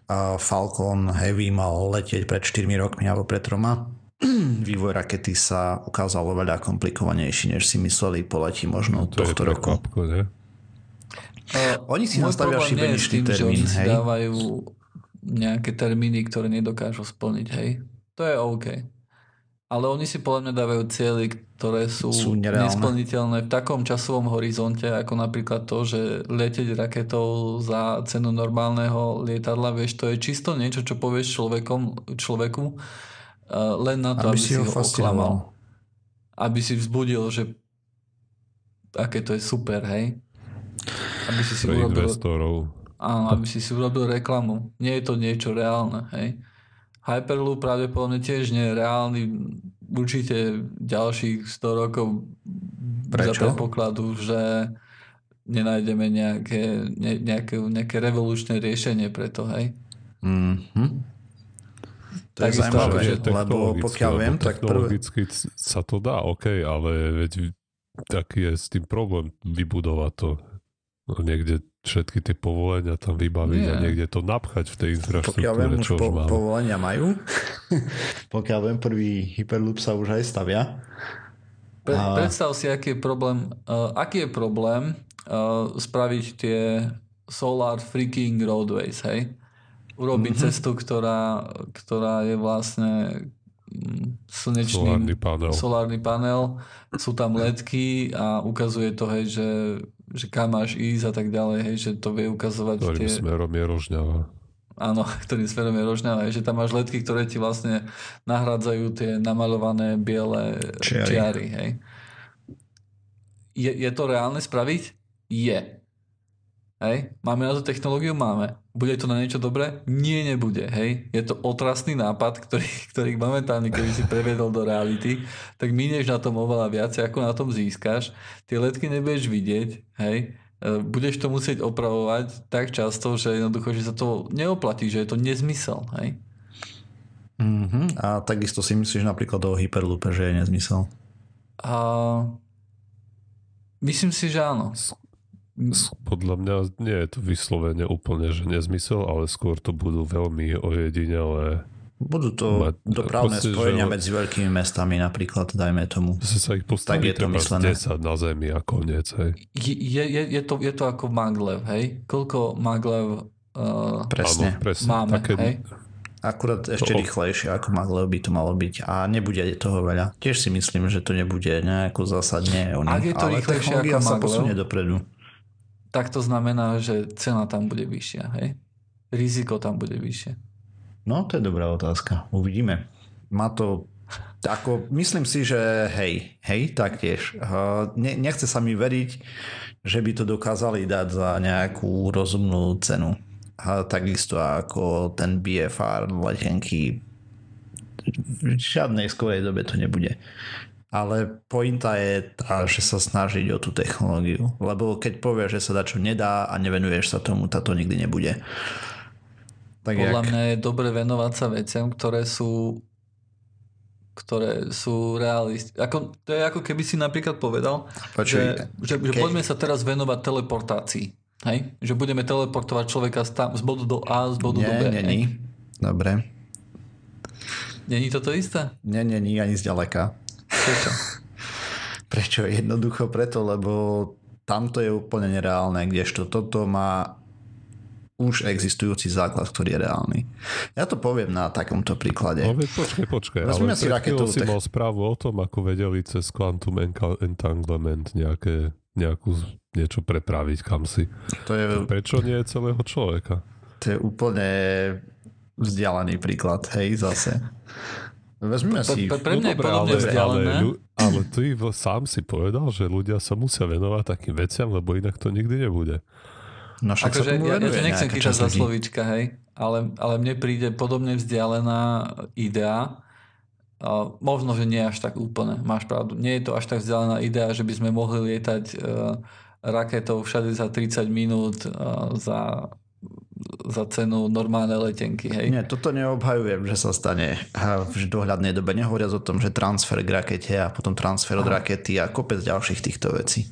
A Falcon Heavy mal letieť pred 4 rokmi alebo pred troma. Vývoj rakety sa ukázal oveľa komplikovanejší, než si mysleli poletí možno
To je
tohto roku.
prekvapko, ne?
Uh,
Oni si nastavia šibeničný
tým, že
termín,
oni si
hej.
dávajú nejaké termíny, ktoré nedokážu splniť, hej. To je OK. Ale oni si podľa mňa dávajú cieľy, ktoré sú,
Sú nereálne.
nesplniteľné v takom časovom horizonte, ako napríklad to, že letieť raketou za cenu normálneho lietadla, vieš, to je čisto niečo, čo povieš človekom, človeku uh, len na to, aby,
Aby si ho
ho oklamal. Aby si vzbudil, že aké to je super, hej. Aby si si
Pre
urobil
investorov.
Áno, aby si si urobil reklamu. Nie je to niečo reálne, hej. Hyperloop pravdepodobne tiež nie je reálny. Určite ďalších 100 rokov za
Prečo?
predpokladu, že nenájdeme nejaké, ne, nejaké, nejaké revolučné riešenie pre to, hej.
Mhm. To je
Takisto
zaujímavé,
akože
lebo pokiaľ
lebo
viem, tak prvé...
Technologicky sa to dá, OK, ale veď taký je s tým problém vybudovať to. Niekde všetky tie povolenia tam vybaviť a
Nie.
niekde to napchať v tej
Pokiaľ
infraštruktúre,
viem, už
čo už
po,
máme.
povolenia majú. pokiaľ viem, prvý Hyperloop sa už aj stavia.
Pre,
A-
Predstav si, aký je problém, uh, aký je problém uh, spraviť tie solar freaking roadways, hej? Urobiť mm-hmm. cestu, ktorá, ktorá je vlastne mm, slnečný
Solárny panel.
solárny panel, sú tam ledky a ukazuje to, hej, že, že kam máš ísť a tak ďalej, hej, že to vie ukazovať
Ktorým
tie...
smerom je rožňava.
Áno, ktorým smerom je rožňava, že tam máš ledky, ktoré ti vlastne nahradzajú tie namalované biele
Čiary.
čiary. čiary hej. Je, je to reálne spraviť? Je. Hej. Máme na to technológiu? Máme. Bude to na niečo dobré? Nie, nebude. Hej. Je to otrasný nápad, ktorý, ktorý momentálne, keby si previedol do reality, tak minieš na tom oveľa viacej, ako na tom získaš. Tie letky nebudeš vidieť. Hej. E, Budeš to musieť opravovať tak často, že jednoducho, že sa to neoplatí, že je to nezmysel. Hej.
Mhm. A takisto si myslíš napríklad o Hyperloope, že je nezmysel.
A myslím si, že áno.
S- Podľa mňa nie je to vyslovene úplne, že nezmysel, ale skôr to budú veľmi ojedinelé.
Budú to
Ma-
dopravné
proste,
spojenia
že-
medzi veľkými mestami napríklad, dajme tomu.
Zase sa ich postaví
Tak je to myslené.
10 na zemi a koniec. Hej.
Je, je, je, to, je to ako maglev, hej? Koľko maglev uh,
Presne.
Áno, presne.
máme,
Také,
hej?
Akurát ešte
To-
rýchlejšie ako maglev by to malo byť a nebude toho veľa. Tiež si myslím, že to nebude nejako zásadne
Ak je to
ale
rýchlejšie ako
sa
maglev?
posunie dopredu.
Tak to znamená, že cena tam bude vyššia, hej? Riziko tam bude vyššie.
No, to je dobrá otázka. Uvidíme. Má to ako, myslím si, že hej, hej, taktiež. Ne, nechce sa mi veriť, že by to dokázali dať za nejakú rozumnú cenu. A takisto ako ten BFR letenky v žiadnej skorej dobe to nebude. Ale pointa je tá, že sa snažiť o tú technológiu. Lebo keď povieš, že sa dačo nedá a nevenuješ sa tomu, táto nikdy nebude. Tak
Podľa
jak-
mňa je dobre venovať sa veciam, ktoré sú ktoré sú realist. Ako, to je ako keby si napríklad povedal,
Počuj,
že, že, že
keď-
poďme sa teraz venovať teleportácii. Hej? Že budeme teleportovať človeka z, tam, z bodu do A, z bodu do B.
Nie, není. Dobre.
Není to to isté?
Nie, není ani zďaleka.
Prečo?
Prečo? Jednoducho preto, lebo tamto je úplne nereálne, kdežto toto má už existujúci základ, ktorý je reálny. Ja to poviem na takomto príklade.
No veď počkaj, počkaj.
Vezmeme
ale
si raketovú
si mal správu o tom, ako vedeli cez Quantum Entanglement nejaké, nejakú, niečo prepraviť kam si.
To je,
Prečo nie celého človeka?
to je úplne vzdialený príklad, hej, zase. Vezmeme
Pre,
si...
pre, pre mňa je
dobre,
podobne
ale,
vzdialené.
Ale, ty sám si povedal, že ľudia sa musia venovať takým veciam, lebo inak to nikdy nebude.
No však sa
Akože
tomu
ja, ja to nechcem chytať za slovíčka, hej, ale, ale mne príde podobne vzdialená idea. Uh, možno, že nie až tak úplne, máš pravdu. Nie je to až tak vzdialená idea, že by sme mohli lietať uh, raketou všade za 30 minút uh, za za cenu normálnej letenky, hej?
Nie, toto neobhajujem, že sa stane v dohľadnej dobe. Nehovoriac o tom, že transfer k rakete a potom transfer od rakety a kopec ďalších týchto vecí.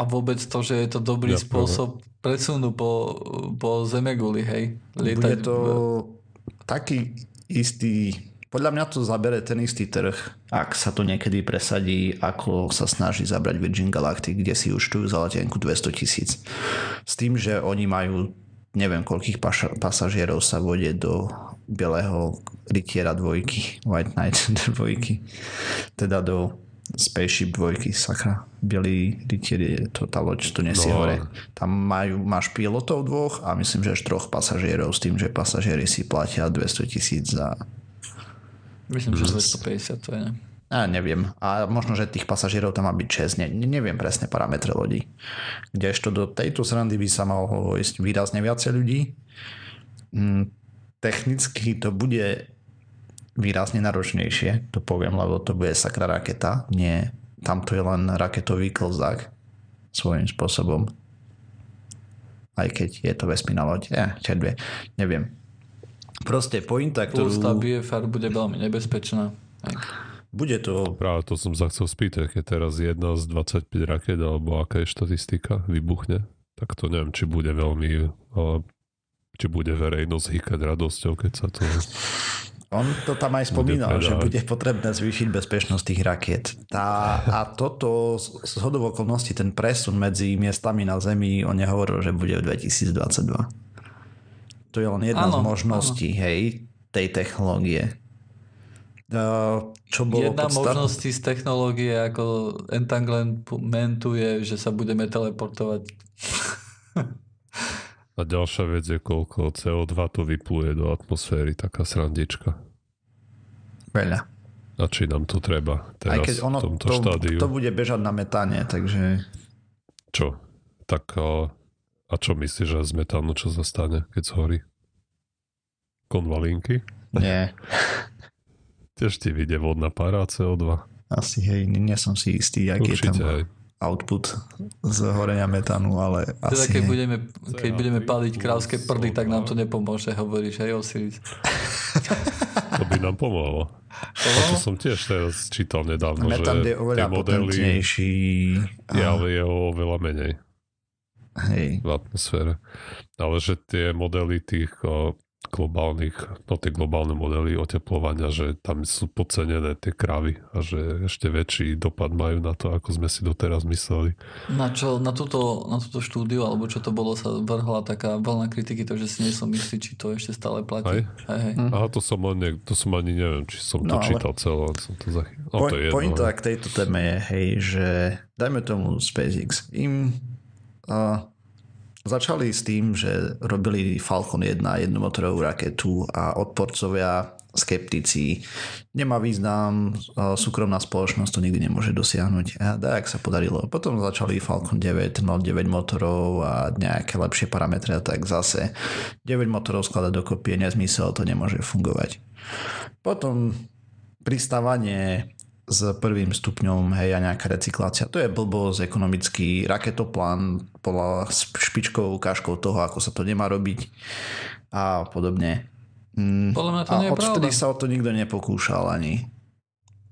A vôbec to, že je to dobrý
Ja,
spôsob presunu po, po Zemeguli, hej?
Bude to taký istý... Podľa mňa to zabere ten istý trh, ak sa to niekedy presadí, ako sa snaží zabrať Virgin Galactic, kde si účtujú za letenku 200 tisíc. S tým, že oni majú neviem koľkých paša- pasažierov sa vodie do bieleho rytiera dvojky, White Knight dvojky, teda do Spaceship dvojky, sakra. Bielý rytier je to tá loď, tu nesie
No.
hore. Tam majú, máš pilotov dvoch a myslím, že až troch pasažierov s tým, že pasažieri si platia 200 tisíc za
Myslím, že 250 to je, ne?
A neviem. A možno, že tých pasažierov tam má byť 6. Ne, neviem presne parametre lodí. Kdežto do tejto srandy by sa mohlo ísť výrazne viacej ľudí. Mm, technicky to bude výrazne náročnejšie, to poviem, lebo to bude sakra raketa. Nie, tam to je len raketový klzák svojím spôsobom. Aj keď je to vesmírna loď. Ja, červie, neviem. Proste pointa,
Plus
ktorú...
BFR bude veľmi nebezpečná. Hej.
Bude to
Práve to som sa chcel spýtať, keď teraz jedna z 25 raket, alebo aká je štatistika, vybuchne, tak to neviem, či bude veľmi, ale či bude verejnosť hýkať radosťou, keď sa to...
On to tam aj spomínal,
Bude
že bude potrebné zvýšiť bezpečnosť tých rakiet. Tá, a toto z hodou okolností, ten presun medzi miestami na Zemi, on nehovoril, že bude v 2022. To je len jedna
Áno,
z možností, hej, tej technológie. Čo bolo
Jedna
podstat...
možností z technológie ako entanglementu je, že sa budeme teleportovať.
A ďalšia vec je, koľko CO2 to vypluje do atmosféry, taká srandička.
Veľa.
A či nám to treba
Aj
teraz
keď ono
v tomto
to,
štádiu?
to bude bežať na metáne, takže
Čo? Tak a, a čo myslíš, že z metánu čo sa stane, keď zhorí? Konvalinky?
nie.
Tiež ti vyjde vodná para CO2.
Asi hej, nie som si istý, aký je tam
aj.
output z horenia metánu, ale
Teda
asi
keď
hej.
budeme, keď
CO2
budeme paliť krávské prdy, tak nám to
CO2.
nepomôže, hovoríš, hej Osiris.
To by nám pomohlo. A to som tiež teraz čítal nedávno,
Metán
že
je oveľa
tie modely
potentnejší.
je, ale je o veľa menej
Hej.
v atmosfére. Ale že tie modely tých o, globálnych, no tie globálne modely oteplovania, že tam sú podcenené tie kravy a že ešte väčší dopad majú na to, ako sme si doteraz mysleli.
Na, čo, na, túto, na túto štúdiu, alebo čo to bolo, sa vrhla taká vlna kritiky, takže si nie som istý, či to ešte stále platí.
Hej?
Hej, hej.
Aha, to som, ne- to som ani neviem, či som to
No, ale-
čítal celé, som to zachytil. No,
Po,
to je jedno.
pointa k tejto téme je, hej, že dajme tomu SpaceX. Im uh, začali s tým, že robili Falcon 1 jednomotorovú raketu a odporcovia skeptici. Nemá význam, uh, súkromná spoločnosť to nikdy nemôže dosiahnuť. A tak sa podarilo. Potom začali Falcon 9, mal 9 motorov a nejaké lepšie parametre a tak zase 9 motorov skladať dokopy je nezmysel, to nemôže fungovať. Potom pristávanie s prvým stupňom, hej, a nejaká recyklácia. To je blbosť, ekonomický raketoplán bola špičkovou ukážkou toho, ako sa to nemá robiť a podobne. Mm,
Podľa mňa to
a
nie je
odvtedy
pravda.
sa o to nikto nepokúšal ani.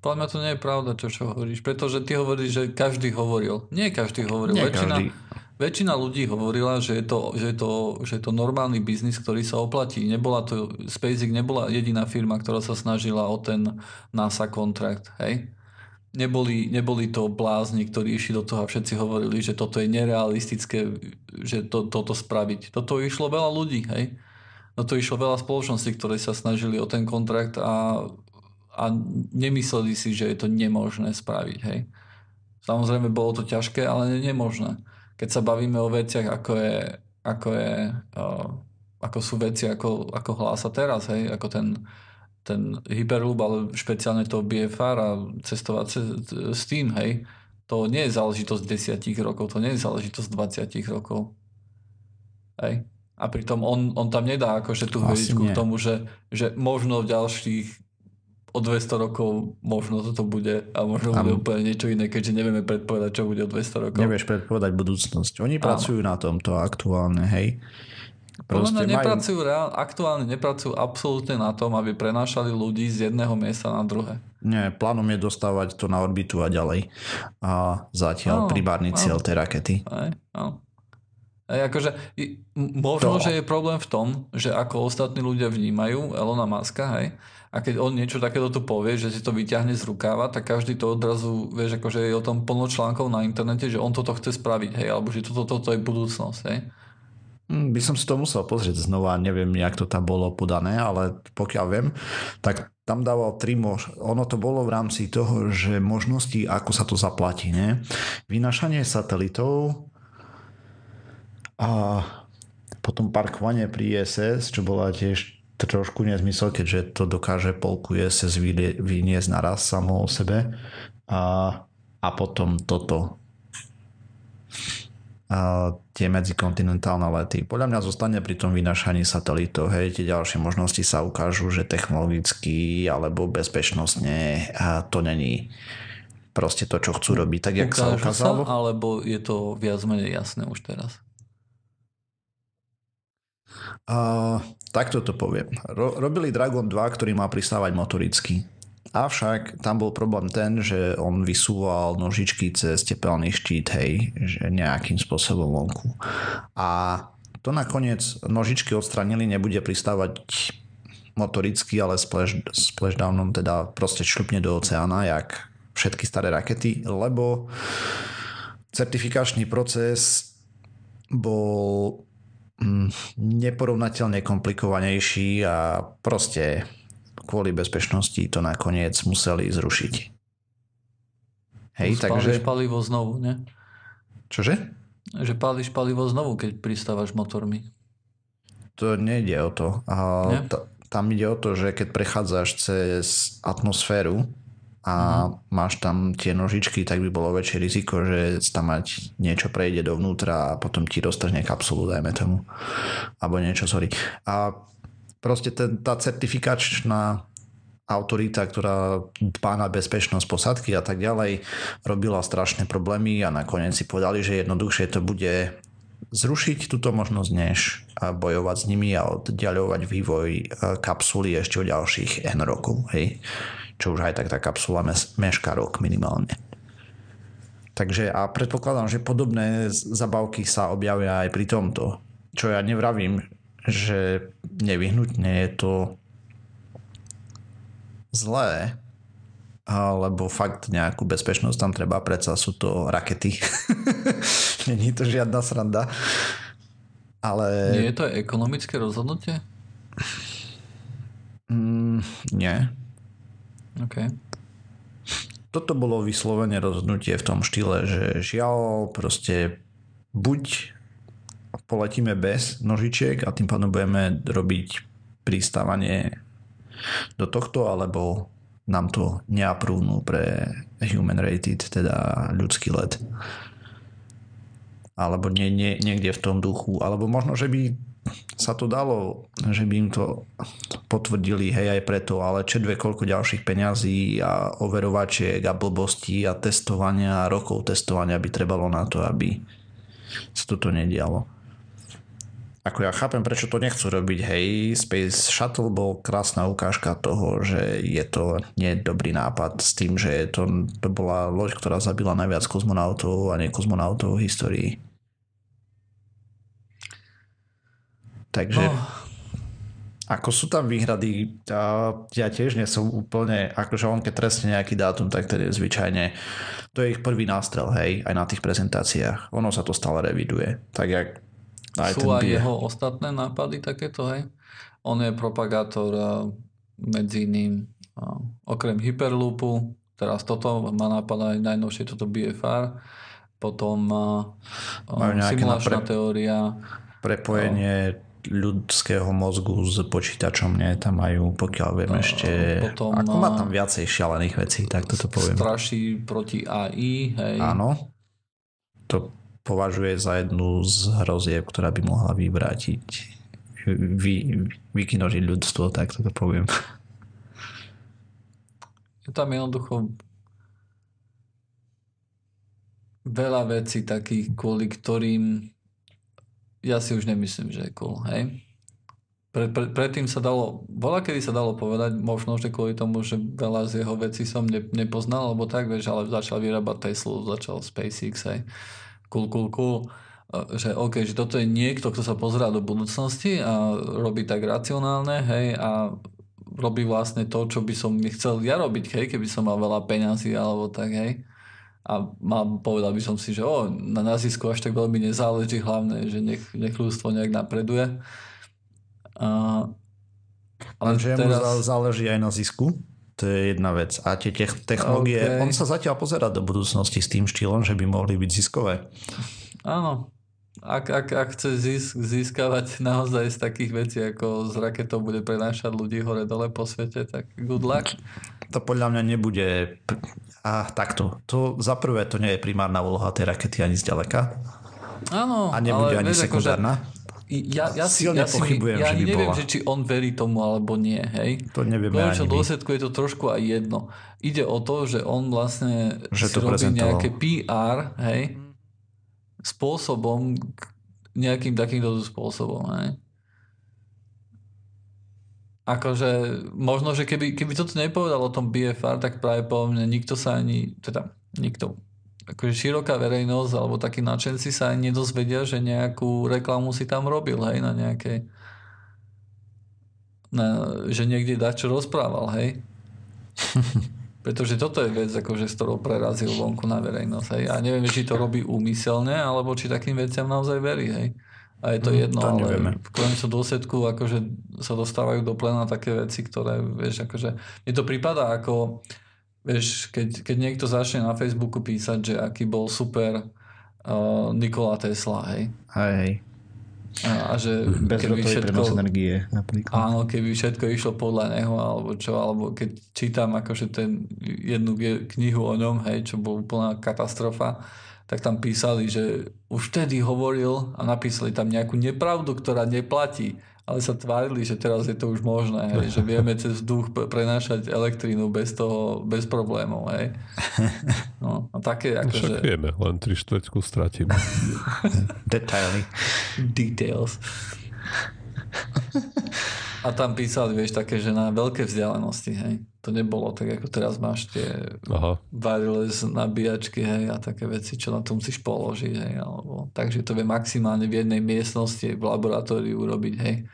Podľa mňa to nie je pravda, čo, čo hovoríš. Pretože ty hovoríš, že každý hovoril. Nie každý hovoril.
Nie
väčšina,
každý.
Väčšina ľudí hovorila, že je, to, že, je to, že je to normálny biznis, ktorý sa oplatí. Nebola to, SpaceX nebola jediná firma, ktorá sa snažila o ten NASA kontrakt. Hej? Neboli, neboli to blázni, ktorí išli do toho a všetci hovorili, že toto je nerealistické, že to, toto spraviť. Toto išlo veľa ľudí, hej? No to išlo veľa spoločností, ktoré sa snažili o ten kontrakt a, a nemysleli si, že je to nemožné spraviť, hej? Samozrejme bolo to ťažké, ale nemožné. Keď sa bavíme o veciach, ako je, ako je, uh, ako sú veci, ako, ako hlása teraz, hej? Ako ten, ten Hyperloop, ale špeciálne to BFR a cestovať s, tým, hej? To nie je záležitosť 10 rokov, to nie je záležitosť 20 rokov. Hej? A pritom on, on tam nedá akože tú hviezdičku k tomu, že, že možno v ďalších o 200 rokov možno toto bude a možno
Áno.
bude úplne niečo iné, keďže nevieme predpovedať, čo bude o 200 rokov.
Nevieš predpovedať budúcnosť. Oni
Áno.
pracujú na tomto aktuálne, hej.
Podľa mňa
Proste majú-
nepracujú reál, aktuálne nepracujú absolútne na tom, aby prenášali ľudí z jedného miesta na druhé.
Nie, plánom je dostávať to na orbitu a ďalej. A zatiaľ
Áno,
primárny
áno.
cieľ tej rakety.
Aj, áno. Aj, akože, možno,
To-
že je problém v tom, že ako ostatní ľudia vnímajú Elona Muska, hej, a keď on niečo takéto tu povie, že si to vyťahne z rukáva, tak každý to odrazu, vieš, akože je o tom plno článkov na internete, že on toto chce spraviť, hej, alebo že toto, toto je budúcnosť, hej.
Hm, By som si to musel pozrieť znova, neviem, jak to tam bolo podané, ale pokiaľ viem, tak tam dával tri mož... Ono to bolo v rámci toho, že možnosti, ako sa to zaplatí, ne? Vynašanie satelitov a potom parkovanie pri ISS, čo bola tiež trošku nezmysel, keďže to dokáže polku ISS vyniesť naraz samo o sebe. A, a potom toto a tie medzikontinentálne lety. Podľa mňa zostane pri tom vynašaní satelitov. Hej, tie ďalšie možnosti sa ukážu, že technologicky alebo bezpečnostne to není proste to, čo chcú robiť. Tak, jak sa
Ukážu sa,
ukázalo.
alebo je to viac menej jasné už teraz?
A, takto to poviem. Ro- robili Dragon 2, ktorý má pristávať motoricky. Avšak tam bol problém ten, že on vysúval nožičky cez tepelný štít, hej, že nejakým spôsobom vonku. A to nakoniec nožičky odstranili, nebude pristávať motoricky, ale splash, splashdownom teda proste šlupne do oceána, jak všetky staré rakety, lebo certifikačný proces bol neporovnateľne komplikovanejší a proste kvôli bezpečnosti to nakoniec museli zrušiť. Hej,
Spáliš
takže...
palivo znovu, ne?
Čože?
Že páliš palivo znovu, keď pristávaš motormi.
To nejde o to. A t- tam ide o to, že keď prechádzaš cez atmosféru a
Mhm.
máš tam tie nožičky, tak by bolo väčšie riziko, že tam mať niečo prejde dovnútra a potom ti roztrhne kapsulu, dajme tomu. Alebo niečo, sorry. A proste ten, tá certifikačná autorita, ktorá dbá na bezpečnosť posádky a tak ďalej, robila strašné problémy a nakoniec si povedali, že jednoduchšie to bude zrušiť túto možnosť, než bojovať s nimi a oddiaľovať vývoj e, kapsuly ešte o ďalších N rokov. Hej? Čo už aj tak tá kapsula mes, meška rok minimálne. Takže a predpokladám, že podobné zabavky sa objavia aj pri tomto. Čo ja nevravím, že nevyhnutne je to zlé, alebo fakt nejakú bezpečnosť tam treba, predsa sú to rakety. Není to žiadna sranda. Ale
Nie je to ekonomické rozhodnutie?
mm, nie.
OK.
Toto bolo vyslovene rozhodnutie v tom štýle, že žiaľ proste buď poletíme bez nožičiek a tým pádom budeme robiť pristávanie do tohto, alebo nám to neaprúvnú pre human rated, teda ľudský let. Alebo nie, nie, niekde v tom duchu. Alebo možno, že by sa to dalo, že by im to potvrdili, hej, aj preto, ale čo dve koľko ďalších peňazí a overovačiek a blbostí a testovania a rokov testovania by trebalo na to, aby sa toto nedialo. Ako ja chápem, prečo to nechcú robiť, hej, Space Shuttle bol krásna ukážka toho, že je to nie dobrý nápad s tým, že to, to bola loď, ktorá zabila najviac kozmonautov a nie kozmonautov v histórii. Takže...
No,
Ako sú tam výhrady, ja tiež nie som úplne, akože on keď trestne nejaký dátum, tak tedy zvyčajne, to je ich prvý nástrel, hej, aj na tých prezentáciách. Ono sa to stále reviduje. Tak jak aj
sú aj
bie.
jeho ostatné nápady takéto, hej? On je propagátor medzi iným okrem Hyperloopu, teraz toto má nápad aj najnovšie toto BFR, potom
Majú
simulačná
napre-
teória,
Prepojenie ľudského mozgu s počítačom, nie, tam majú, pokiaľ viem
No,
ešte,
potom,
ako má
a-
tam viacej šialených vecí, tak toto poviem.
straší proti AI, hej?
Áno, to považuje za jednu z hrozieb, ktorá by mohla vyvrátiť, vy, vykinožiť ľudstvo, tak toto poviem.
Je tam jednoducho veľa vecí takých, kvôli ktorým ja si už nemyslím, že je cool, hej. Pre, pre, predtým sa dalo, bola kedy sa dalo povedať, možno, že kvôli tomu, že veľa z jeho vecí som ne, nepoznal, alebo tak, vieš, ale začal vyrábať Teslu, začal SpaceX, hej. Cool, cool, cool. Že OK, že toto je niekto, kto sa pozerá do budúcnosti a robí tak racionálne, hej, a robí vlastne to, čo by som chcel ja robiť, hej, keby som mal veľa peňazí alebo tak, hej. A mal, povedal by som si, že o, na nazisku až tak veľmi nezáleží, hlavne, že nech, nech ľudstvo nejak napreduje.
Uh, ale Lenže teraz... mu záleží aj na zisku. To je jedna vec. A tie technológie, okay. on sa zatiaľ pozera do budúcnosti s tým štýlom, že by mohli byť ziskové.
Áno. Ak, ak, ak chce zisk, získavať naozaj z takých vecí, ako z raketou bude prenášať ľudí hore-dole po svete, tak good luck.
To podľa mňa nebude... A takto. To za prvé to nie je primárna úloha tej rakety ani zďaleka.
Áno,
a nebude ale ani akože sekundárna.
Ja, ja, si, ja, pochybujem, ja že by neviem, bola. že či on verí tomu alebo nie, hej.
To nevieme ani
dôsledku je to trošku aj jedno. Ide o to, že on vlastne že si robí nejaké PR, hej, spôsobom, nejakým takýmto spôsobom, hej. Akože, možno, že keby, keby toto nepovedal o tom BFR, tak práve po mne nikto sa ani, teda nikto, akože široká verejnosť alebo takí nadšenci sa aj nedozvedia, že nejakú reklamu si tam robil, hej, na nejakej na, že niekde čo rozprával, hej. Pretože toto je vec, akože, s ktorou prerazil vonku na verejnosť. Hej. A neviem, či to robí úmyselne, alebo či takým veciam naozaj verí. Hej. A je to mm, jedno, to ale v konečnom dôsledku akože sa dostávajú do plena také veci, ktoré, vieš, akože, mne to prípada ako Vieš, keď, keď niekto začne na Facebooku písať, že aký bol super uh, Nikola Tesla, hej.
Hej, hej.
A, a že
Bez keby všetko, energie, napríklad.
Áno, keby všetko išlo podľa neho, alebo čo, alebo keď čítam akože ten jednu knihu o ňom, hej, čo bol úplná katastrofa, tak tam písali, že už vtedy hovoril a napísali tam nejakú nepravdu, ktorá neplatí ale sa tvárili, že teraz je to už možné, hej, že vieme cez vzduch prenášať elektrínu bez toho, bez problémov. Hej. No, a také ako,
Však
že...
vieme, len tri štvrťku stratíme.
Detaily.
Details. A tam písali, vieš, také, že na veľké vzdialenosti, hej. To nebolo tak, ako teraz máš tie Aha. wireless nabíjačky, hej, a také veci, čo na to musíš položiť, hej, alebo... Takže to vie maximálne v jednej miestnosti v laboratóriu urobiť, hej.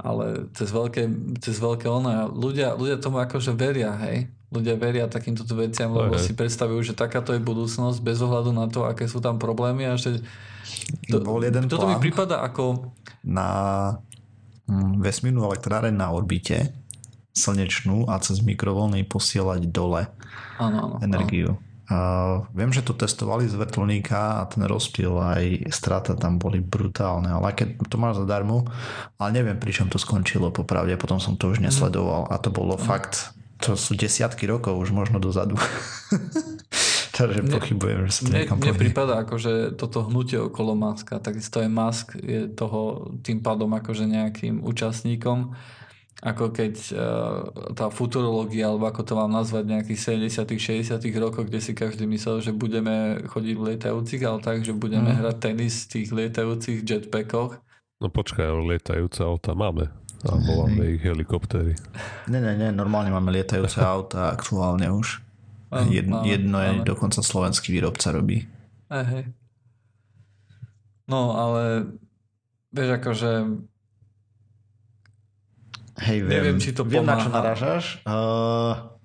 Ale cez veľké, cez veľké ono, ľudia, ľudia tomu akože veria, hej. Ľudia veria takýmto veciam, lebo si predstavujú, že takáto je budúcnosť bez ohľadu na to, aké sú tam problémy a že...
To, Bol jeden
toto mi prípada ako...
Na vesmírnu elektráreň na orbite, slnečnú a cez mikrovlny posielať dole
ano, ano,
energiu. Ano. Uh, viem, že to testovali z vrtulníka a ten rozptyl aj strata tam boli brutálne, ale keď to máš zadarmo, ale neviem, pričom to skončilo popravde, potom som to už mhm. nesledoval a to bolo mm. fakt, to sú desiatky rokov už možno dozadu. Takže pochybujem, že sa to
niekam Mne prípada akože toto hnutie okolo Maska, takisto aj Mask je toho tým pádom akože nejakým účastníkom ako keď uh, tá futurológia, alebo ako to mám nazvať, nejakých 70 60 rokoch, kde si každý myslel, že budeme chodiť v lietajúcich, ale tak, že budeme mm. hrať tenis v tých lietajúcich jetpackoch.
No počkaj, lietajúce auta máme. A voláme ich helikoptéry.
Ne, ne, ne, normálne máme lietajúce auta aktuálne už. Jed, jedno je dokonca slovenský výrobca robí.
Hej, hej. No, ale vieš, akože
Hej, viem, Neviem, či to viem na čo narážaš. Uh,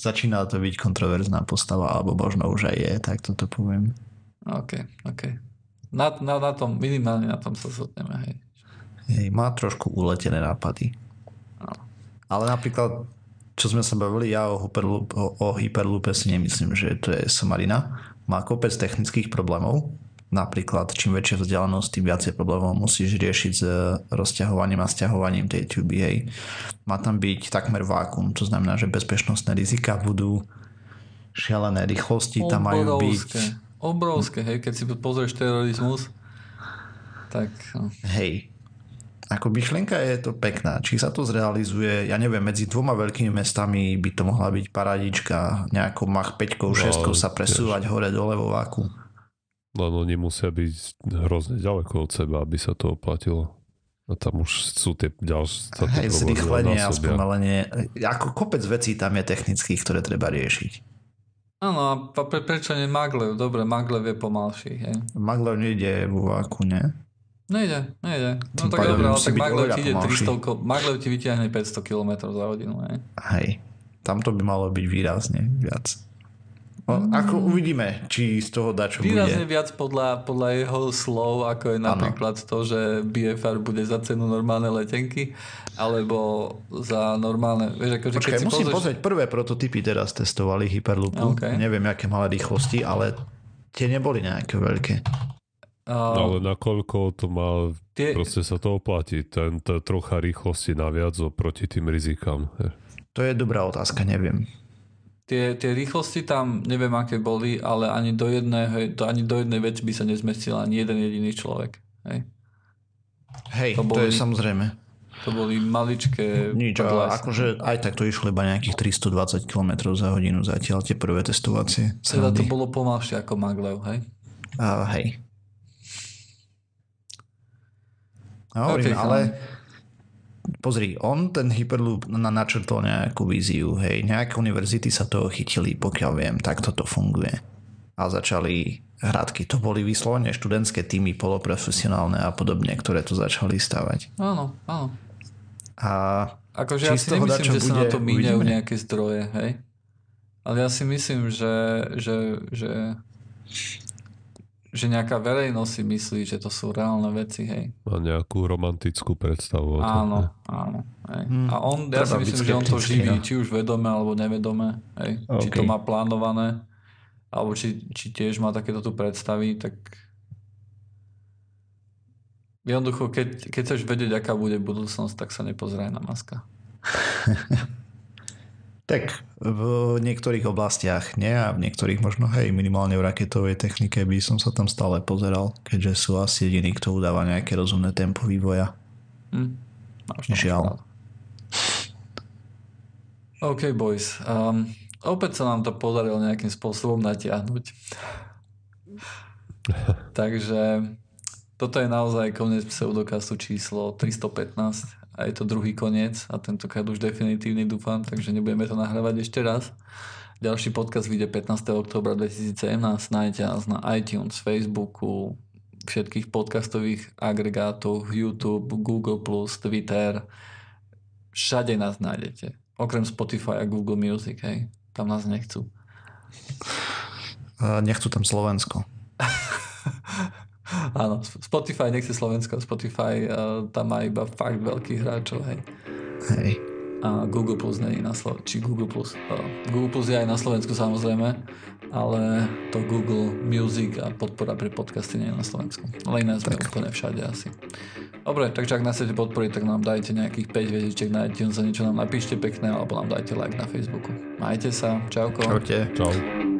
začína to byť kontroverzná postava, alebo možno už aj je, tak toto poviem.
OK, OK. Na, na, na tom, minimálne na tom sa zhodneme, hej.
Hej, má trošku uletené nápady. No. Ale napríklad, čo sme sa bavili, ja o, Hyperloop, o, o Hyperloope si nemyslím, že to je somarina. Má kopec technických problémov, Napríklad, čím väčšia vzdialenosť, tým viacej problémov musíš riešiť s rozťahovaním a stiahovaním tej tuby. Hej. Má tam byť takmer vákum, to znamená, že bezpečnostné rizika budú šialené rýchlosti, tam majú byť...
Obrovské, hej, keď si pozrieš terorizmus, tak... No.
Hej, ako myšlienka je to pekná. Či sa to zrealizuje, ja neviem, medzi dvoma veľkými mestami by to mohla byť paradička, nejakou Mach 5, 6 no, sa presúvať hore dole vo váku.
Len oni musia byť hrozne ďaleko od seba, aby sa to oplatilo. A tam už sú tie ďalšie...
Hej, zrýchlenie a spomalenie. Ako kopec vecí tam je technických, ktoré treba riešiť.
Áno, a pre, prečo nie Maglev? Dobre, Maglev je pomalší. Hej.
Maglev nejde vo váku, ne?
Nejde, nejde. No tak dobre, ale tak Maglev ti, ide 300, Maglev ti vyťahne 500 km za hodinu. Hej.
hej, tam to by malo byť výrazne viac. O, ako uvidíme, či z toho dá čo
Výrazne
bude.
viac podľa, podľa jeho slov, ako je napríklad ano. to, že BFR bude za cenu normálne letenky, alebo za normálne... Vieš,
akože Počkaj, keď musím pozrieš... pozrieť, prvé prototypy teraz testovali Hyperloopu. Okay. Neviem, aké malé rýchlosti, ale tie neboli nejaké veľké.
Uh, ale nakoľko to má, tie... proste sa to oplatí, ten, trocha rýchlosti naviac oproti tým rizikám.
To je dobrá otázka, neviem
tie, tie rýchlosti tam neviem aké boli, ale ani do, jedného, to, ani do jednej veci by sa nezmestil ani jeden jediný človek. Hej,
Hej to, boli, to je samozrejme.
To boli maličké...
Nič, ale akože aj tak to išlo iba nejakých 320 km za hodinu zatiaľ tie prvé testovacie.
Teda to bolo pomalšie ako Maglev, hej?
Uh, hej. No, okay, ale pozri, on ten Hyperloop na, načrtol nejakú víziu, hej, nejaké univerzity sa toho chytili, pokiaľ viem, tak toto funguje. A začali hradky, to boli vyslovene študentské týmy, poloprofesionálne a podobne, ktoré to začali stavať.
Áno, áno.
A
akože ja si nemyslím, že sa na to míňajú nejaké zdroje, hej? Ale ja si myslím, že, že, že že nejaká verejnosť si myslí, že to sú reálne veci, hej.
Má nejakú romantickú predstavu.
Áno, áno. Hej. Hmm, a on, ja si myslím, že on to živí, či už vedome alebo nevedome, hej. Okay. Či to má plánované, alebo či, či tiež má takéto tu predstavy, tak jednoducho, keď, keď chceš vedieť, aká bude budúcnosť, tak sa nepozeraj na maska.
Tak v niektorých oblastiach nie a v niektorých možno hej, minimálne v raketovej technike by som sa tam stále pozeral, keďže sú asi jediní, kto udáva nejaké rozumné tempo vývoja. Hm. Žiaľ.
OK, boys. Um, opäť sa nám to podarilo nejakým spôsobom natiahnuť. Takže toto je naozaj koniec pseudokastu číslo 315 a je to druhý koniec a tentokrát už definitívny dúfam, takže nebudeme to nahrávať ešte raz. Ďalší podcast vyjde 15. oktobra 2017, nájdete nás na iTunes, Facebooku, všetkých podcastových agregátoch, YouTube, Google+, Twitter, všade nás nájdete. Okrem Spotify a Google Music, hej. Tam nás nechcú.
Nechcú tam Slovensko.
Áno, Spotify nechce Slovensko, Spotify uh, tam má iba fakt veľkých hráčov, hej.
Hej.
A Google Plus nie je na Slovensku, či Google Plus. Uh, Google Plus je aj na Slovensku samozrejme, ale to Google Music a podpora pre podcasty nie je na Slovensku. Ale iné sme úplne všade asi. Dobre, takže ak nás chcete podporiť, tak nám dajte nejakých 5 hviezdičiek na iTunes a niečo nám napíšte pekné, alebo nám dajte like na Facebooku. Majte sa, čauko.
Čaute.
Čau.